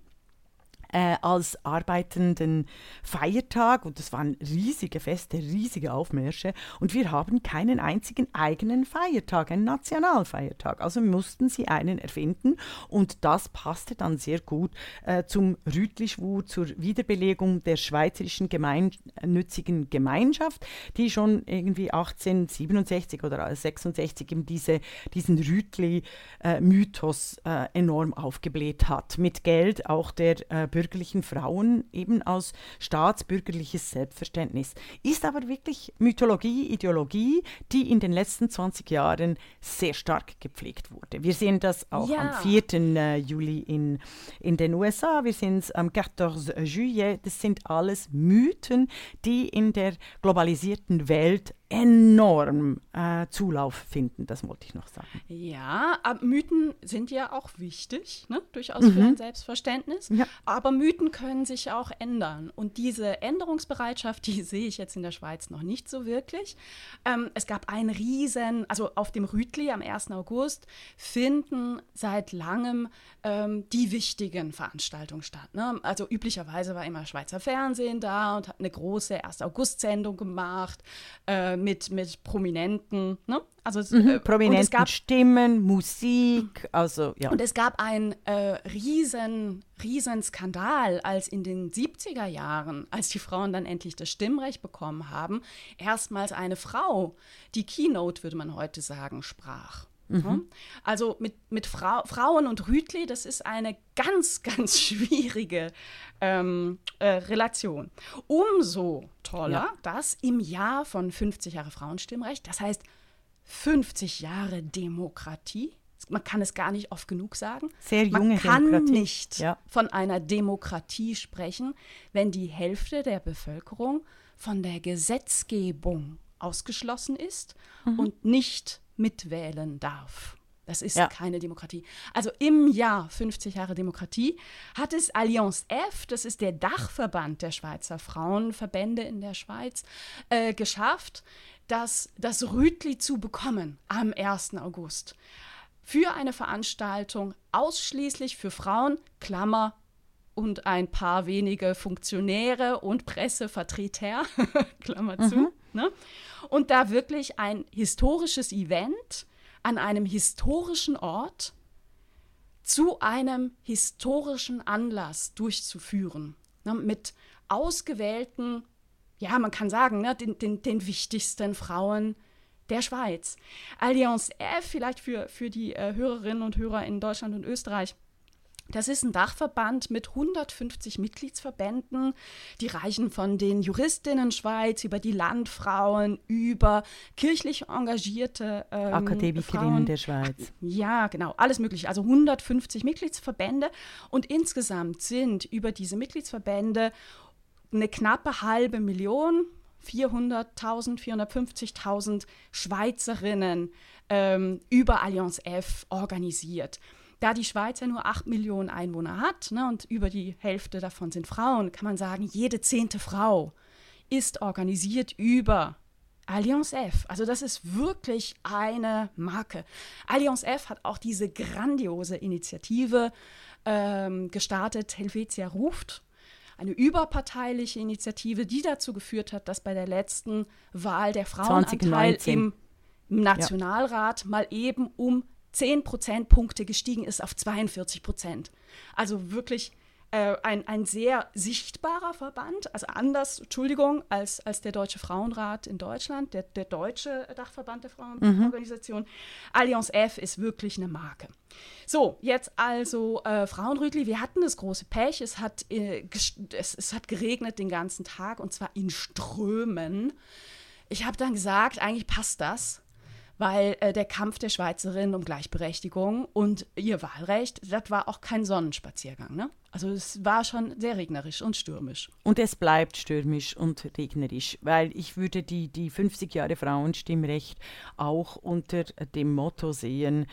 äh, als arbeitenden Feiertag. Und das waren riesige Feste, riesige Aufmärsche. Und wir haben keinen einzigen eigenen Feiertag, einen Nationalfeiertag. Also mussten sie einen erfinden. Und das passte dann sehr gut äh, zum Rütlischwur, zur Wiederbelegung der schweizerischen gemeinnützigen Gemeinschaft, die schon irgendwie 1867 oder 66 eben diese, diesen Rütli-Mythos äh, enorm aufgebläht hat, mit Geld auch der äh, bürgerlichen Frauen eben aus staatsbürgerliches Selbstverständnis. Ist aber wirklich Mythologie, Ideologie, die in den letzten 20 Jahren sehr stark gepflegt wurde. Wir sehen das auch ja. am 4. Äh, Juli in, in den USA, wir sehen es am 14. Juillet. Das sind alles Mythen, die in der globalisierten Welt enorm äh, Zulauf finden, das wollte ich noch sagen. Ja, Mythen sind ja auch wichtig, ne? durchaus mhm. für ein Selbstverständnis. Ja. Aber Mythen können sich auch ändern. Und diese Änderungsbereitschaft, die sehe ich jetzt in der Schweiz noch nicht so wirklich. Ähm, es gab einen riesen, also auf dem Rütli am 1. August finden seit langem ähm, die wichtigen Veranstaltungen statt. Ne? Also üblicherweise war immer Schweizer Fernsehen da und hat eine große 1. August-Sendung gemacht. Äh, mit, mit Prominenten, ne? Also es, mhm, äh, prominenten es gab, Stimmen, Musik, also ja. Und es gab einen äh, riesen, riesen Skandal, als in den 70er Jahren, als die Frauen dann endlich das Stimmrecht bekommen haben, erstmals eine Frau, die Keynote, würde man heute sagen, sprach. Mhm. Also mit, mit Fra Frauen und Rütli, das ist eine ganz, ganz schwierige ähm, äh, Relation. Umso toller, ja. dass im Jahr von 50 Jahre Frauenstimmrecht, das heißt 50 Jahre Demokratie, man kann es gar nicht oft genug sagen. Sehr junge Man kann Demokratie. nicht ja. von einer Demokratie sprechen, wenn die Hälfte der Bevölkerung von der Gesetzgebung ausgeschlossen ist mhm. und nicht mitwählen darf. Das ist ja. keine Demokratie. Also im Jahr 50 Jahre Demokratie hat es Allianz F, das ist der Dachverband der Schweizer Frauenverbände in der Schweiz, äh, geschafft, das, das Rütli zu bekommen am 1. August. Für eine Veranstaltung ausschließlich für Frauen, Klammer, und ein paar wenige Funktionäre und Pressevertreter, Klammer zu. Ne? Und da wirklich ein historisches Event an einem historischen Ort zu einem historischen Anlass durchzuführen. Ne? Mit ausgewählten, ja, man kann sagen, ne, den, den, den wichtigsten Frauen der Schweiz. Allianz F, vielleicht für, für die äh, Hörerinnen und Hörer in Deutschland und Österreich, das ist ein Dachverband mit 150 Mitgliedsverbänden. Die reichen von den Juristinnen Schweiz über die Landfrauen, über kirchlich engagierte ähm, Akademikerinnen der Schweiz. Ja, genau, alles mögliche. Also 150 Mitgliedsverbände. Und insgesamt sind über diese Mitgliedsverbände eine knappe halbe Million, 400.000, 450.000 Schweizerinnen ähm, über Allianz F organisiert. Da die Schweiz ja nur 8 Millionen Einwohner hat ne, und über die Hälfte davon sind Frauen, kann man sagen, jede zehnte Frau ist organisiert über Allianz F. Also das ist wirklich eine Marke. Allianz F hat auch diese grandiose Initiative ähm, gestartet, Helvetia ruft. Eine überparteiliche Initiative, die dazu geführt hat, dass bei der letzten Wahl der Frauenanteil im Nationalrat ja. mal eben um 10 Prozentpunkte gestiegen ist auf 42 Prozent. Also wirklich äh, ein, ein sehr sichtbarer Verband, also anders, Entschuldigung, als, als der Deutsche Frauenrat in Deutschland, der, der deutsche Dachverband der Frauenorganisation. Mhm. Allianz F ist wirklich eine Marke. So, jetzt also äh, Frauenrütli, wir hatten das große Pech, es hat, äh, es, es hat geregnet den ganzen Tag und zwar in Strömen. Ich habe dann gesagt, eigentlich passt das weil äh, der Kampf der Schweizerin um Gleichberechtigung und ihr Wahlrecht, das war auch kein Sonnenspaziergang. Ne? Also es war schon sehr regnerisch und stürmisch. Und es bleibt stürmisch und regnerisch, weil ich würde die, die 50 Jahre Frauenstimmrecht auch unter dem Motto sehen,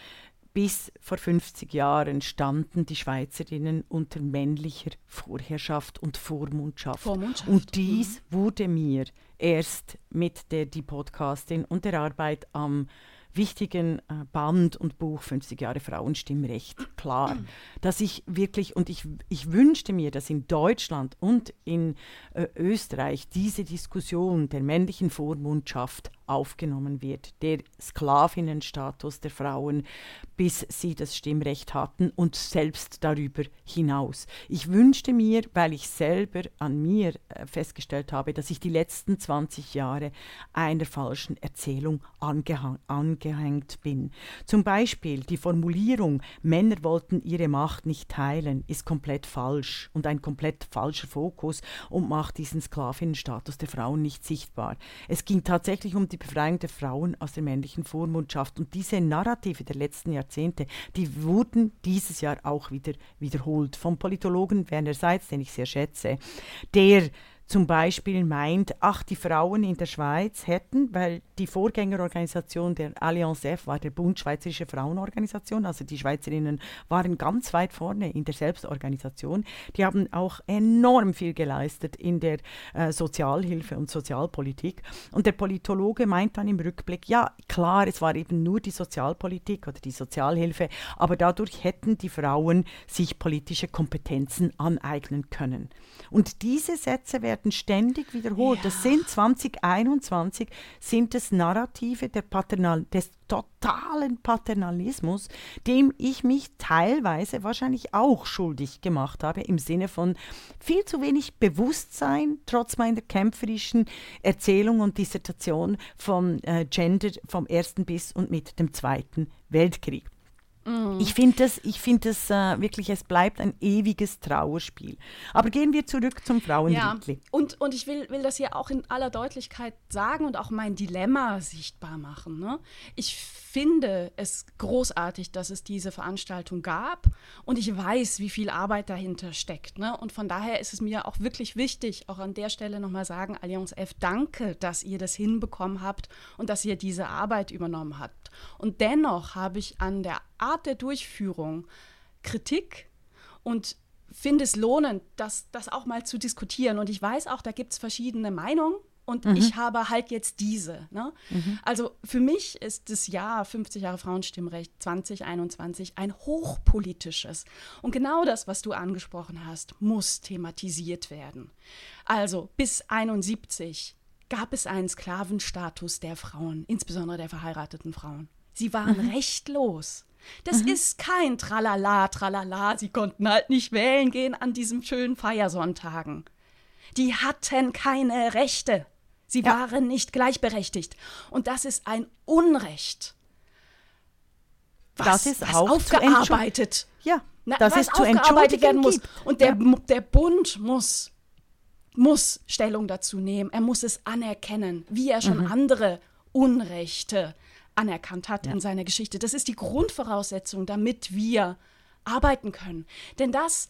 bis vor 50 Jahren standen die Schweizerinnen unter männlicher Vorherrschaft und Vormundschaft. Vormundschaft. Und dies mhm. wurde mir erst mit der die Podcastin und der Arbeit am wichtigen äh, Band und Buch 50 Jahre Frauenstimmrecht klar, dass ich wirklich, und ich, ich wünschte mir, dass in Deutschland und in äh, Österreich diese Diskussion der männlichen Vormundschaft aufgenommen wird, der Sklavinnenstatus der Frauen, bis sie das Stimmrecht hatten und selbst darüber hinaus. Ich wünschte mir, weil ich selber an mir äh, festgestellt habe, dass ich die letzten 20 Jahre einer falschen Erzählung angehängt bin. Zum Beispiel die Formulierung, Männer wollten ihre Macht nicht teilen, ist komplett falsch und ein komplett falscher Fokus und macht diesen Sklavinnenstatus der Frauen nicht sichtbar. Es ging tatsächlich um die Befreiung der Frauen aus der männlichen Vormundschaft. Und diese Narrative der letzten Jahrzehnte, die wurden dieses Jahr auch wieder wiederholt vom Politologen Werner Seitz, den ich sehr schätze, der zum Beispiel meint, ach, die Frauen in der Schweiz hätten, weil die Vorgängerorganisation der Allianz F war der Bund Schweizerische Frauenorganisation, also die Schweizerinnen waren ganz weit vorne in der Selbstorganisation. Die haben auch enorm viel geleistet in der äh, Sozialhilfe und Sozialpolitik. Und der Politologe meint dann im Rückblick, ja, klar, es war eben nur die Sozialpolitik oder die Sozialhilfe, aber dadurch hätten die Frauen sich politische Kompetenzen aneignen können. Und diese Sätze werden ständig wiederholt. Ja. Das sind 2021 sind es Narrative der Paternal des totalen Paternalismus, dem ich mich teilweise wahrscheinlich auch schuldig gemacht habe, im Sinne von viel zu wenig Bewusstsein, trotz meiner kämpferischen Erzählung und Dissertation von äh, Gender vom ersten bis und mit dem Zweiten Weltkrieg. Mhm. Ich finde das, ich find das äh, wirklich, es bleibt ein ewiges Trauerspiel. Aber gehen wir zurück zum Frauenliedli. Ja, und, und ich will, will das hier auch in aller Deutlichkeit sagen und auch mein Dilemma sichtbar machen. Ne? Ich finde es großartig, dass es diese Veranstaltung gab und ich weiß, wie viel Arbeit dahinter steckt. Ne? Und von daher ist es mir auch wirklich wichtig, auch an der Stelle nochmal sagen, Allianz F, danke, dass ihr das hinbekommen habt und dass ihr diese Arbeit übernommen habt. Und dennoch habe ich an der Art der Durchführung Kritik und finde es lohnend, das, das auch mal zu diskutieren. Und ich weiß auch, da gibt es verschiedene Meinungen und mhm. ich habe halt jetzt diese. Ne? Mhm. Also für mich ist das Jahr 50 Jahre Frauenstimmrecht 2021 ein hochpolitisches. Und genau das, was du angesprochen hast, muss thematisiert werden. Also bis 71 gab es einen Sklavenstatus der Frauen, insbesondere der verheirateten Frauen. Sie waren mhm. rechtlos. Das mhm. ist kein Tralala, Tralala. Sie konnten halt nicht wählen gehen an diesen schönen Feiersonntagen. Die hatten keine Rechte. Sie ja. waren nicht gleichberechtigt. Und das ist ein Unrecht. Was, das ist auch aufgearbeitet. ja, Na, das ist zu aufgearbeitet werden muss. Und der, ja. der Bund muss, muss Stellung dazu nehmen. Er muss es anerkennen, wie er schon mhm. andere Unrechte anerkannt hat ja. in seiner Geschichte. Das ist die Grundvoraussetzung, damit wir arbeiten können. Denn das,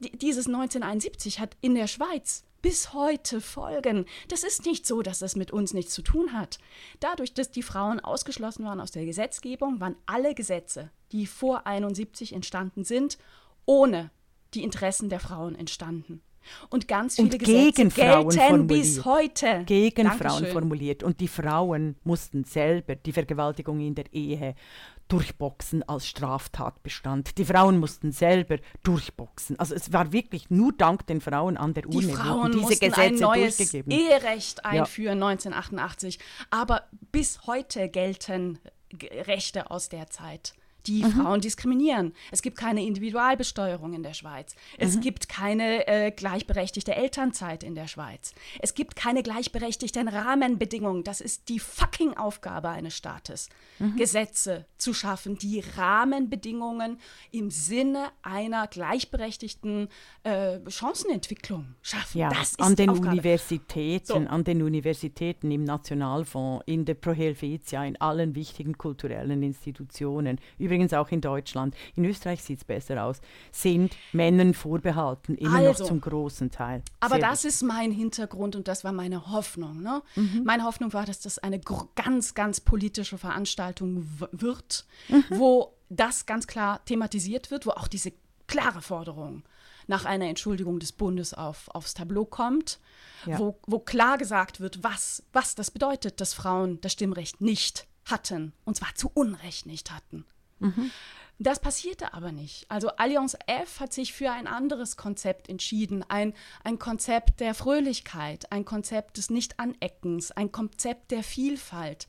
dieses 1971 hat in der Schweiz bis heute Folgen. Das ist nicht so, dass das mit uns nichts zu tun hat. Dadurch, dass die Frauen ausgeschlossen waren aus der Gesetzgebung, waren alle Gesetze, die vor 71 entstanden sind, ohne die Interessen der Frauen entstanden. Und ganz viele und gegen Gesetze Frauen gelten formuliert. bis heute. Gegen Dankeschön. Frauen formuliert. Und die Frauen mussten selber die Vergewaltigung in der Ehe durchboxen als Straftatbestand. Die Frauen mussten selber durchboxen. Also es war wirklich nur dank den Frauen an der Uni, die Frauen diese Gesetze ein neues. Eherecht einführen ja. 1988. Aber bis heute gelten Rechte aus der Zeit die mhm. Frauen diskriminieren. Es gibt keine Individualbesteuerung in der Schweiz. Es mhm. gibt keine äh, gleichberechtigte Elternzeit in der Schweiz. Es gibt keine gleichberechtigten Rahmenbedingungen. Das ist die fucking Aufgabe eines Staates, mhm. Gesetze zu schaffen, die Rahmenbedingungen im Sinne einer gleichberechtigten äh, Chancenentwicklung schaffen. Ja, das ist an den Aufgabe. Universitäten, so. an den Universitäten im Nationalfonds, in der Pro Helvetia, in allen wichtigen kulturellen Institutionen. Über übrigens auch in Deutschland, in Österreich sieht es besser aus, sind Männern vorbehalten, immer also, noch zum großen Teil. Aber Sehr das gut. ist mein Hintergrund und das war meine Hoffnung. Ne? Mhm. Meine Hoffnung war, dass das eine ganz, ganz politische Veranstaltung wird, mhm. wo das ganz klar thematisiert wird, wo auch diese klare Forderung nach einer Entschuldigung des Bundes auf, aufs Tableau kommt, ja. wo, wo klar gesagt wird, was, was das bedeutet, dass Frauen das Stimmrecht nicht hatten, und zwar zu Unrecht nicht hatten. Mhm. Das passierte aber nicht. Also Allianz F hat sich für ein anderes Konzept entschieden. Ein, ein Konzept der Fröhlichkeit, ein Konzept des Nicht-Aneckens, ein Konzept der Vielfalt.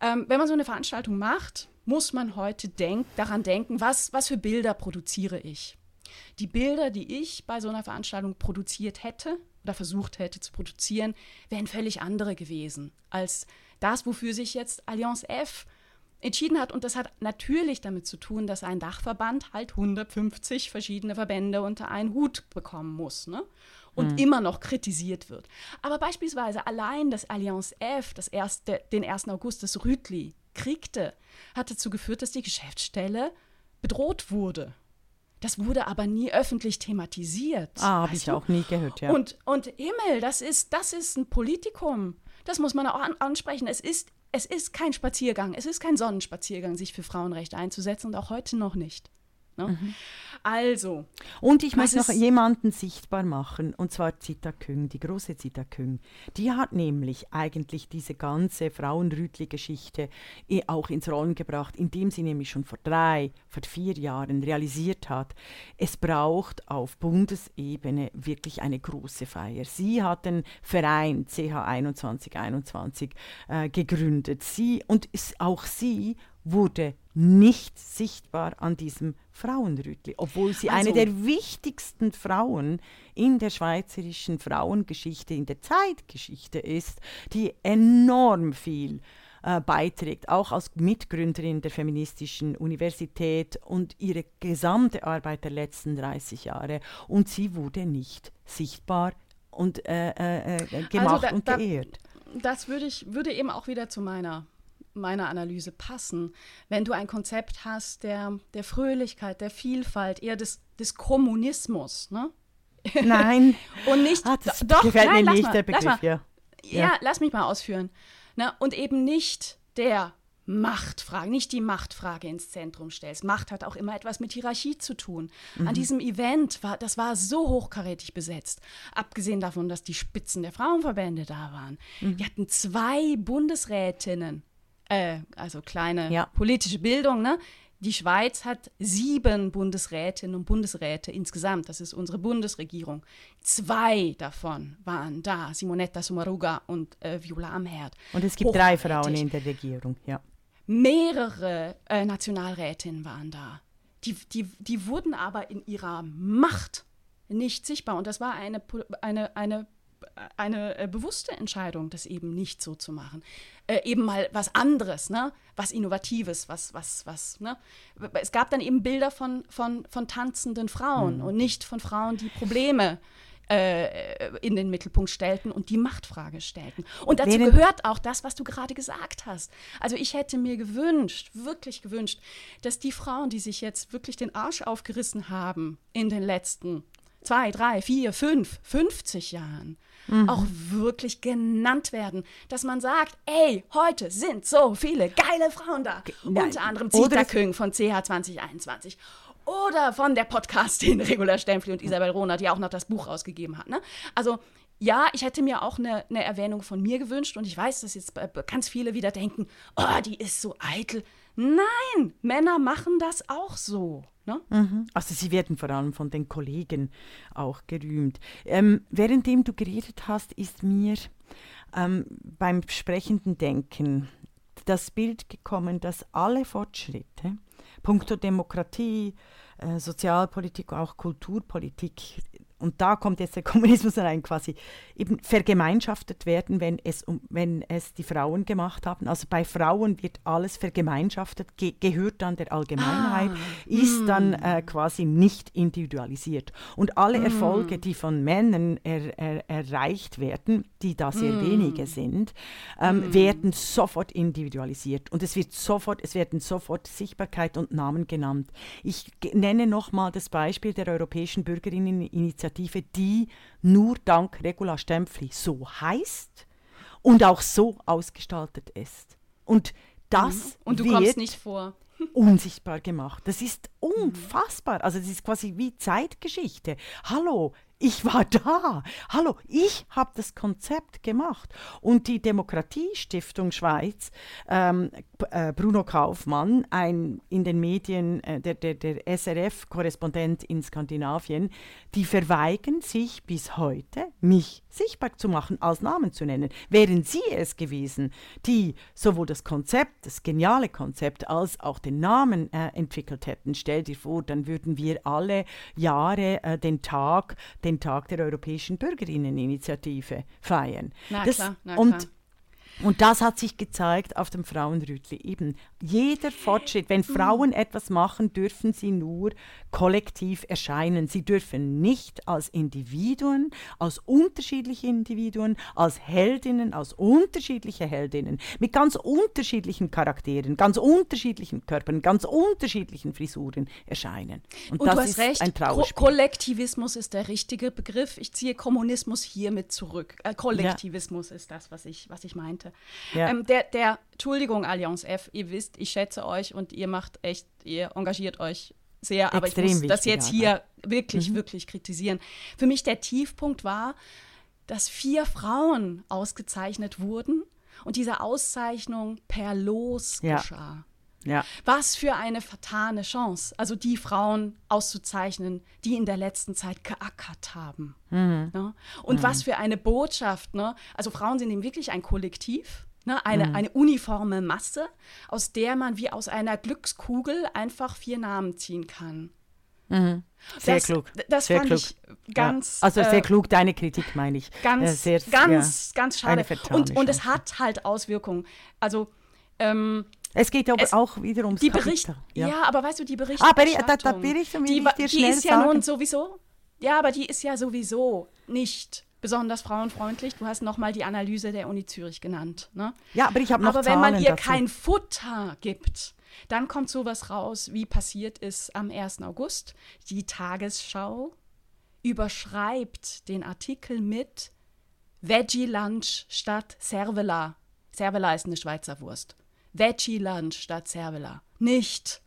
Ähm, wenn man so eine Veranstaltung macht, muss man heute denk daran denken, was, was für Bilder produziere ich. Die Bilder, die ich bei so einer Veranstaltung produziert hätte oder versucht hätte zu produzieren, wären völlig andere gewesen als das, wofür sich jetzt Allianz F entschieden hat. Und das hat natürlich damit zu tun, dass ein Dachverband halt 150 verschiedene Verbände unter einen Hut bekommen muss. Ne? Und mhm. immer noch kritisiert wird. Aber beispielsweise allein das Allianz F, das erste, den 1. August, das Rütli kriegte, hat dazu geführt, dass die Geschäftsstelle bedroht wurde. Das wurde aber nie öffentlich thematisiert. Ah, habe ich auch nie gehört, ja. Und, und Himmel, das ist, das ist ein Politikum. Das muss man auch an, ansprechen. Es ist es ist kein Spaziergang, es ist kein Sonnenspaziergang, sich für Frauenrechte einzusetzen und auch heute noch nicht. Ne? Mhm. Also. Und ich muss noch jemanden sichtbar machen, und zwar Zita Küng, die große Zita Küng. Die hat nämlich eigentlich diese ganze Frauenrütli-Geschichte eh auch ins Rollen gebracht, indem sie nämlich schon vor drei, vor vier Jahren realisiert hat, es braucht auf Bundesebene wirklich eine große Feier. Sie hat den Verein CH2121 äh, gegründet. Sie und auch sie wurde nicht sichtbar an diesem Frauenrütli, obwohl sie also, eine der wichtigsten Frauen in der schweizerischen Frauengeschichte, in der Zeitgeschichte ist, die enorm viel äh, beiträgt, auch als Mitgründerin der feministischen Universität und ihre gesamte Arbeit der letzten 30 Jahre. Und sie wurde nicht sichtbar und äh, äh, äh gemacht also da, und geehrt. Da, das würde ich würde eben auch wieder zu meiner meiner Analyse passen. Wenn du ein Konzept hast der, der Fröhlichkeit, der Vielfalt, eher des, des Kommunismus, ne? Nein. Und nicht, ah, das doch, gefällt nein, mir nicht, mal, der Begriff, lass ja. ja. Lass mich mal ausführen. Ne? Und eben nicht der Machtfrage, nicht die Machtfrage ins Zentrum stellst. Macht hat auch immer etwas mit Hierarchie zu tun. Mhm. An diesem Event war, das war so hochkarätig besetzt. Abgesehen davon, dass die Spitzen der Frauenverbände da waren. Mhm. Wir hatten zwei Bundesrätinnen äh, also kleine ja. politische Bildung, ne? Die Schweiz hat sieben Bundesrätinnen und Bundesräte insgesamt. Das ist unsere Bundesregierung. Zwei davon waren da, Simonetta Sommaruga und äh, Viola Amherd. Und es gibt drei Frauen in der Regierung, ja. Mehrere äh, Nationalrätinnen waren da. Die, die, die wurden aber in ihrer Macht nicht sichtbar. Und das war eine, eine, eine eine äh, bewusste Entscheidung, das eben nicht so zu machen. Äh, eben mal was anderes, ne? was Innovatives, was, was, was. Ne? Es gab dann eben Bilder von, von, von tanzenden Frauen mhm. und nicht von Frauen, die Probleme äh, in den Mittelpunkt stellten und die Machtfrage stellten. Und dazu gehört auch das, was du gerade gesagt hast. Also ich hätte mir gewünscht, wirklich gewünscht, dass die Frauen, die sich jetzt wirklich den Arsch aufgerissen haben in den letzten zwei, drei, vier, fünf, 50 Jahren, mhm. auch wirklich genannt werden. Dass man sagt, ey, heute sind so viele geile Frauen da. Nein. Unter anderem Zita Küng von CH 2021 oder von der Podcastin Regula Stempfli und Isabel Rohner, die auch noch das Buch rausgegeben hat. Ne? Also ja, ich hätte mir auch eine, eine, Erwähnung von mir gewünscht und ich weiß, dass jetzt ganz viele wieder denken, oh, die ist so eitel. Nein, Männer machen das auch so. Ne? Mhm. Also sie werden vor allem von den Kollegen auch gerühmt. Ähm, währenddem du geredet hast, ist mir ähm, beim sprechenden Denken das Bild gekommen, dass alle Fortschritte puncto Demokratie, äh, Sozialpolitik, auch Kulturpolitik und da kommt jetzt der Kommunismus rein, quasi eben vergemeinschaftet werden, wenn es, um, wenn es die Frauen gemacht haben. Also bei Frauen wird alles vergemeinschaftet, ge gehört dann der Allgemeinheit, ah, ist mm. dann äh, quasi nicht individualisiert. Und alle mm. Erfolge, die von Männern er, er, erreicht werden, die da sehr mm. wenige sind, ähm, werden sofort individualisiert. Und es wird sofort, es werden sofort Sichtbarkeit und Namen genannt. Ich nenne nochmal das Beispiel der Europäischen Bürgerinneninitiative Initiative, die nur dank Regula Stempfli so heißt und auch so ausgestaltet ist. Und das mhm. Und du kommst nicht vor. unsichtbar gemacht. Das ist unfassbar. Also das ist quasi wie Zeitgeschichte. Hallo, ich war da. Hallo, ich habe das Konzept gemacht. Und die Demokratiestiftung Schweiz, ähm, äh, Bruno Kaufmann, ein in den Medien äh, der, der, der SRF-Korrespondent in Skandinavien, die verweigern sich bis heute, mich sichtbar zu machen, als Namen zu nennen. Wären sie es gewesen, die sowohl das Konzept, das geniale Konzept, als auch den Namen äh, entwickelt hätten, stell dir vor, dann würden wir alle Jahre äh, den Tag den Tag der Europäischen Bürgerinneninitiative feiern. Na, das, klar, na, und klar. Und das hat sich gezeigt auf dem Frauenrütli. Eben jeder Fortschritt, wenn Frauen etwas machen, dürfen sie nur kollektiv erscheinen. Sie dürfen nicht als Individuen, als unterschiedliche Individuen, als Heldinnen, als unterschiedliche Heldinnen, mit ganz unterschiedlichen Charakteren, ganz unterschiedlichen Körpern, ganz unterschiedlichen Frisuren erscheinen. Und, Und das du hast ist recht, ein Trauerspiel. Ko Kollektivismus ist der richtige Begriff. Ich ziehe Kommunismus hiermit zurück. Äh, Kollektivismus ja. ist das, was ich, was ich meinte. Seite. Ja. Ähm, der, der, Entschuldigung, Allianz F, ihr wisst, ich schätze euch und ihr macht echt, ihr engagiert euch sehr, aber Extrem ich muss das jetzt hier wirklich, mhm. wirklich kritisieren. Für mich der Tiefpunkt war, dass vier Frauen ausgezeichnet wurden und diese Auszeichnung per Los ja. geschah. Ja. Was für eine vertane Chance, also die Frauen auszuzeichnen, die in der letzten Zeit geackert haben. Mhm. Ne? Und mhm. was für eine Botschaft. Ne? Also Frauen sind eben wirklich ein Kollektiv. Ne, eine, mhm. eine uniforme Masse, aus der man wie aus einer Glückskugel einfach vier Namen ziehen kann. Mhm. Sehr das, klug. Das sehr fand klug. ich ganz. Ja. Also sehr äh, klug, deine Kritik meine ich. Ganz, äh, sehr, ganz, ja, ganz schade. Und, und es hat halt Auswirkungen. Also ähm, es geht aber es, auch wieder ums die Bericht, ja. ja. aber weißt du, die Berichterstattung. Ah, da, da Bericht, die, die, ist ja nun sowieso, ja, aber die ist ja sowieso nicht besonders frauenfreundlich. Du hast nochmal die Analyse der Uni Zürich genannt. Ne? Ja, aber ich habe noch Aber Zahlen wenn man ihr dazu. kein Futter gibt, dann kommt sowas raus, wie passiert ist am 1. August. Die Tagesschau überschreibt den Artikel mit Veggie Lunch statt Cervela. Cervela ist eine Schweizer Wurst. Veggie-Lunch statt Cervela. Nicht.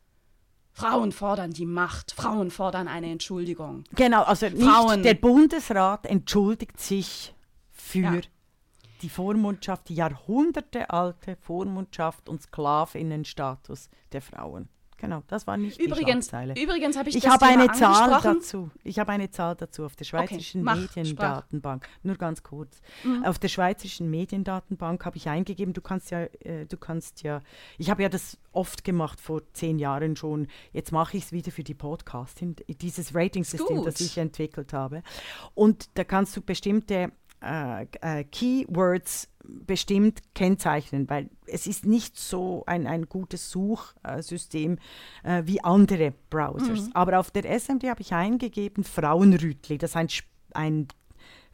Frauen fordern die Macht. Frauen fordern eine Entschuldigung. Genau, also nicht der Bundesrat entschuldigt sich für ja. die Vormundschaft, die jahrhundertealte Vormundschaft und Sklavinnenstatus der Frauen. Genau, das war nicht übrigens, die Schlagzeile. Übrigens habe ich, ich das habe eine Zahl dazu. Ich habe eine Zahl dazu auf der Schweizerischen okay, Mediendatenbank. Sprach. Nur ganz kurz. Mhm. Auf der Schweizerischen Mediendatenbank habe ich eingegeben. Du kannst ja, äh, du kannst ja. Ich habe ja das oft gemacht vor zehn Jahren schon. Jetzt mache ich es wieder für die Podcasting. Dieses Rating-System, das ich entwickelt habe. Und da kannst du bestimmte äh, äh, Keywords bestimmt kennzeichnen, weil es ist nicht so ein, ein gutes Suchsystem äh, wie andere Browsers. Mhm. Aber auf der SMD habe ich eingegeben Frauenrütli, das ist ein, ein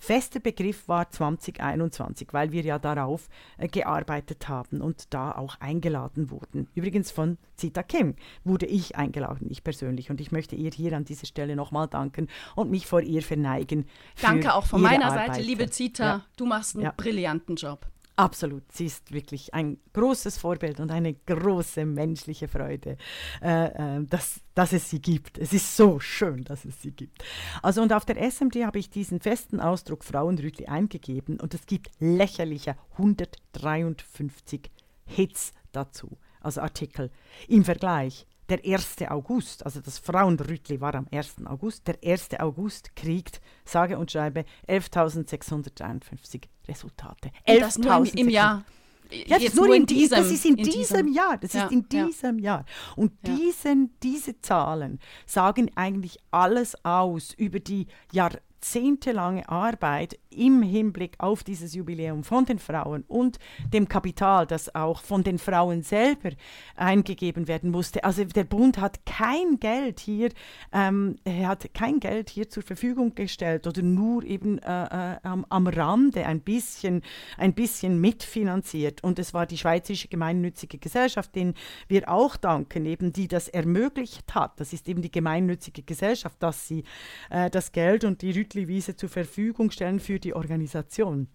Fester Begriff war 2021, weil wir ja darauf äh, gearbeitet haben und da auch eingeladen wurden. Übrigens von Zita Kim wurde ich eingeladen, ich persönlich. Und ich möchte ihr hier an dieser Stelle nochmal danken und mich vor ihr verneigen. Danke auch von meiner Arbeit. Seite, liebe Zita. Ja. Du machst einen ja. brillanten Job. Absolut. Sie ist wirklich ein großes Vorbild und eine große menschliche Freude, äh, äh, dass, dass es sie gibt. Es ist so schön, dass es sie gibt. Also und auf der SMD habe ich diesen festen Ausdruck Frauenrütli eingegeben und es gibt lächerliche 153 Hits dazu, also Artikel. Im Vergleich der 1. August, also das Frauenrütli war am 1. August, der 1. August kriegt, sage und schreibe, 11.653 Resultate. 11 das nur im, im Jahr. Ja, das, nur in diesem, das ist in, in diesem, diesem, Jahr. Das ja, ist in diesem ja. Jahr. Und diesen, diese Zahlen sagen eigentlich alles aus über die Jahrzehnte jahrzehntelange Arbeit im Hinblick auf dieses Jubiläum von den Frauen und dem Kapital, das auch von den Frauen selber eingegeben werden musste. Also der Bund hat kein Geld hier, ähm, er hat kein Geld hier zur Verfügung gestellt oder nur eben äh, äh, am, am Rande ein bisschen, ein bisschen mitfinanziert. Und es war die Schweizerische Gemeinnützige Gesellschaft, denen wir auch danken, eben die das ermöglicht hat. Das ist eben die gemeinnützige Gesellschaft, dass sie äh, das Geld und die Wiese zur Verfügung stellen für die Organisation.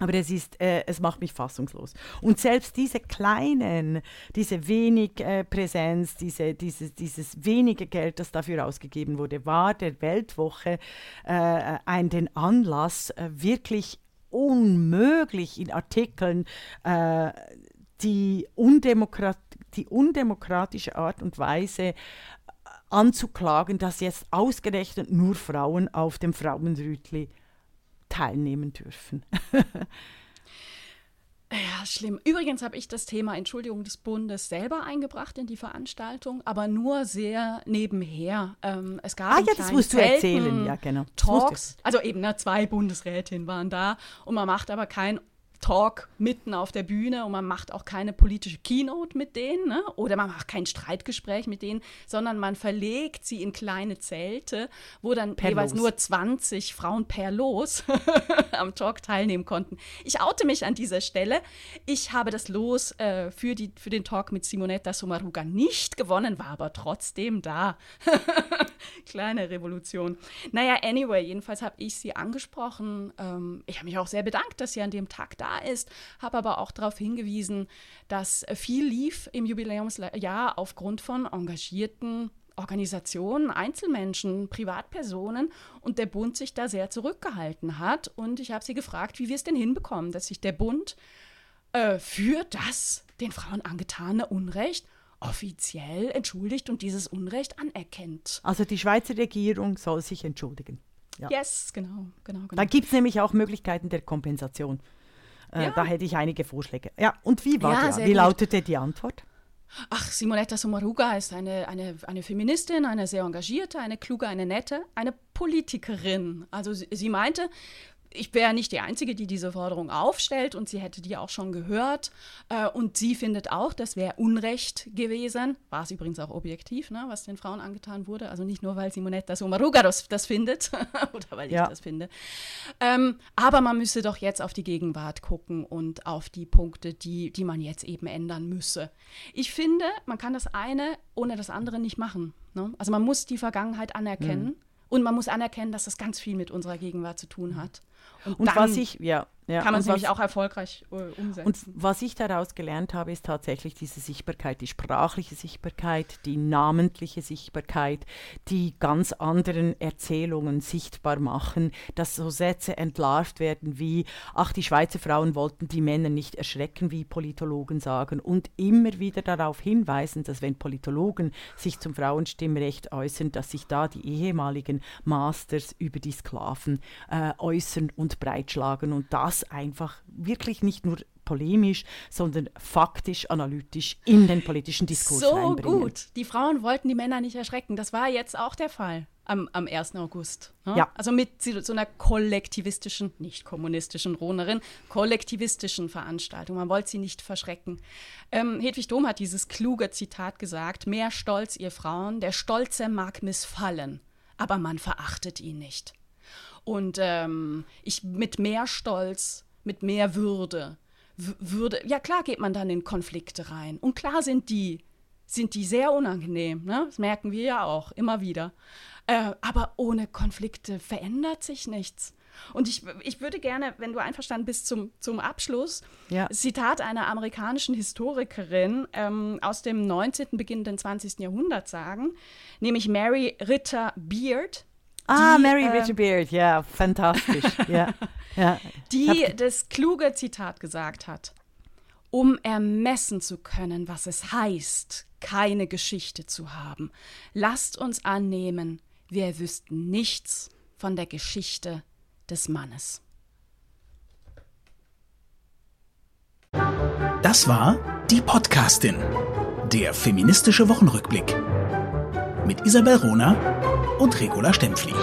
Aber es ist, äh, es macht mich fassungslos. Und selbst diese kleinen, diese wenig äh, Präsenz, diese, dieses, dieses wenige Geld, das dafür ausgegeben wurde, war der Weltwoche äh, ein den Anlass, äh, wirklich unmöglich in Artikeln äh, die, undemokrat die undemokratische Art und Weise anzuklagen, dass jetzt ausgerechnet nur Frauen auf dem Frauenrütli teilnehmen dürfen. Ja, schlimm. Übrigens habe ich das Thema Entschuldigung des Bundes selber eingebracht in die Veranstaltung, aber nur sehr nebenher. Ähm, es gab ah ja, das musst du erzählen, ja genau. Talks, also eben ne, zwei Bundesrätinnen waren da und man macht aber kein Talk mitten auf der Bühne und man macht auch keine politische Keynote mit denen ne? oder man macht kein Streitgespräch mit denen, sondern man verlegt sie in kleine Zelte, wo dann per jeweils Los. nur 20 Frauen per Los am Talk teilnehmen konnten. Ich oute mich an dieser Stelle. Ich habe das Los äh, für, die, für den Talk mit Simonetta Sommaruga nicht gewonnen, war aber trotzdem da. Kleine Revolution. Naja, anyway, jedenfalls habe ich sie angesprochen. Ähm, ich habe mich auch sehr bedankt, dass sie an dem Tag da ist, habe aber auch darauf hingewiesen, dass viel lief im Jubiläumsjahr aufgrund von engagierten Organisationen, Einzelmenschen, Privatpersonen und der Bund sich da sehr zurückgehalten hat. Und ich habe sie gefragt, wie wir es denn hinbekommen, dass sich der Bund äh, für das den Frauen angetane Unrecht offiziell entschuldigt und dieses Unrecht anerkennt. Also die Schweizer Regierung soll sich entschuldigen. Ja. Yes, genau, genau, genau. Dann gibt es nämlich auch Möglichkeiten der Kompensation. Äh, ja. Da hätte ich einige Vorschläge. Ja, und wie war ja? Wie gut. lautete die Antwort? Ach, Simonetta Sommaruga ist eine, eine, eine Feministin, eine sehr engagierte, eine kluge, eine nette, eine Politikerin. Also sie, sie meinte, ich wäre nicht die Einzige, die diese Forderung aufstellt und sie hätte die auch schon gehört. Äh, und sie findet auch, das wäre Unrecht gewesen. War es übrigens auch objektiv, ne, was den Frauen angetan wurde. Also nicht nur, weil Simonetta Sommaruga das, das findet oder weil ja. ich das finde. Ähm, aber man müsse doch jetzt auf die Gegenwart gucken und auf die Punkte, die, die man jetzt eben ändern müsse. Ich finde, man kann das eine ohne das andere nicht machen. Ne? Also man muss die Vergangenheit anerkennen. Mhm. Und man muss anerkennen, dass das ganz viel mit unserer Gegenwart zu tun hat. Und, und was ich, ja, ja, kann man es nämlich auch erfolgreich äh, umsetzen. Und was ich daraus gelernt habe, ist tatsächlich diese Sichtbarkeit, die sprachliche Sichtbarkeit, die namentliche Sichtbarkeit, die ganz anderen Erzählungen sichtbar machen, dass so Sätze entlarvt werden wie, ach, die Schweizer Frauen wollten die Männer nicht erschrecken, wie Politologen sagen, und immer wieder darauf hinweisen, dass wenn Politologen sich zum Frauenstimmrecht äußern, dass sich da die ehemaligen Masters über die Sklaven äh, äußern und breitschlagen und das das einfach wirklich nicht nur polemisch, sondern faktisch, analytisch in den politischen Diskurs so reinbringen. gut. Die Frauen wollten die Männer nicht erschrecken. Das war jetzt auch der Fall am, am 1. August. Ne? Ja. Also mit so einer kollektivistischen, nicht kommunistischen Ronerin, kollektivistischen Veranstaltung. Man wollte sie nicht verschrecken. Ähm, Hedwig Dom hat dieses kluge Zitat gesagt, mehr Stolz, ihr Frauen, der Stolze mag missfallen, aber man verachtet ihn nicht. Und ähm, ich mit mehr Stolz, mit mehr Würde, würde, ja klar geht man dann in Konflikte rein. Und klar sind die, sind die sehr unangenehm. Ne? Das merken wir ja auch immer wieder. Äh, aber ohne Konflikte verändert sich nichts. Und ich, ich würde gerne, wenn du einverstanden bist, zum, zum Abschluss ja. Zitat einer amerikanischen Historikerin ähm, aus dem 19., beginnenden 20. Jahrhundert sagen, nämlich Mary Ritter Beard, Ah, die, Mary äh, Beard, ja, fantastisch. ja, ja. Die das kluge Zitat gesagt hat. Um ermessen zu können, was es heißt, keine Geschichte zu haben, lasst uns annehmen, wir wüssten nichts von der Geschichte des Mannes. Das war die Podcastin, der feministische Wochenrückblick mit Isabel Rona und Regula Stempfli.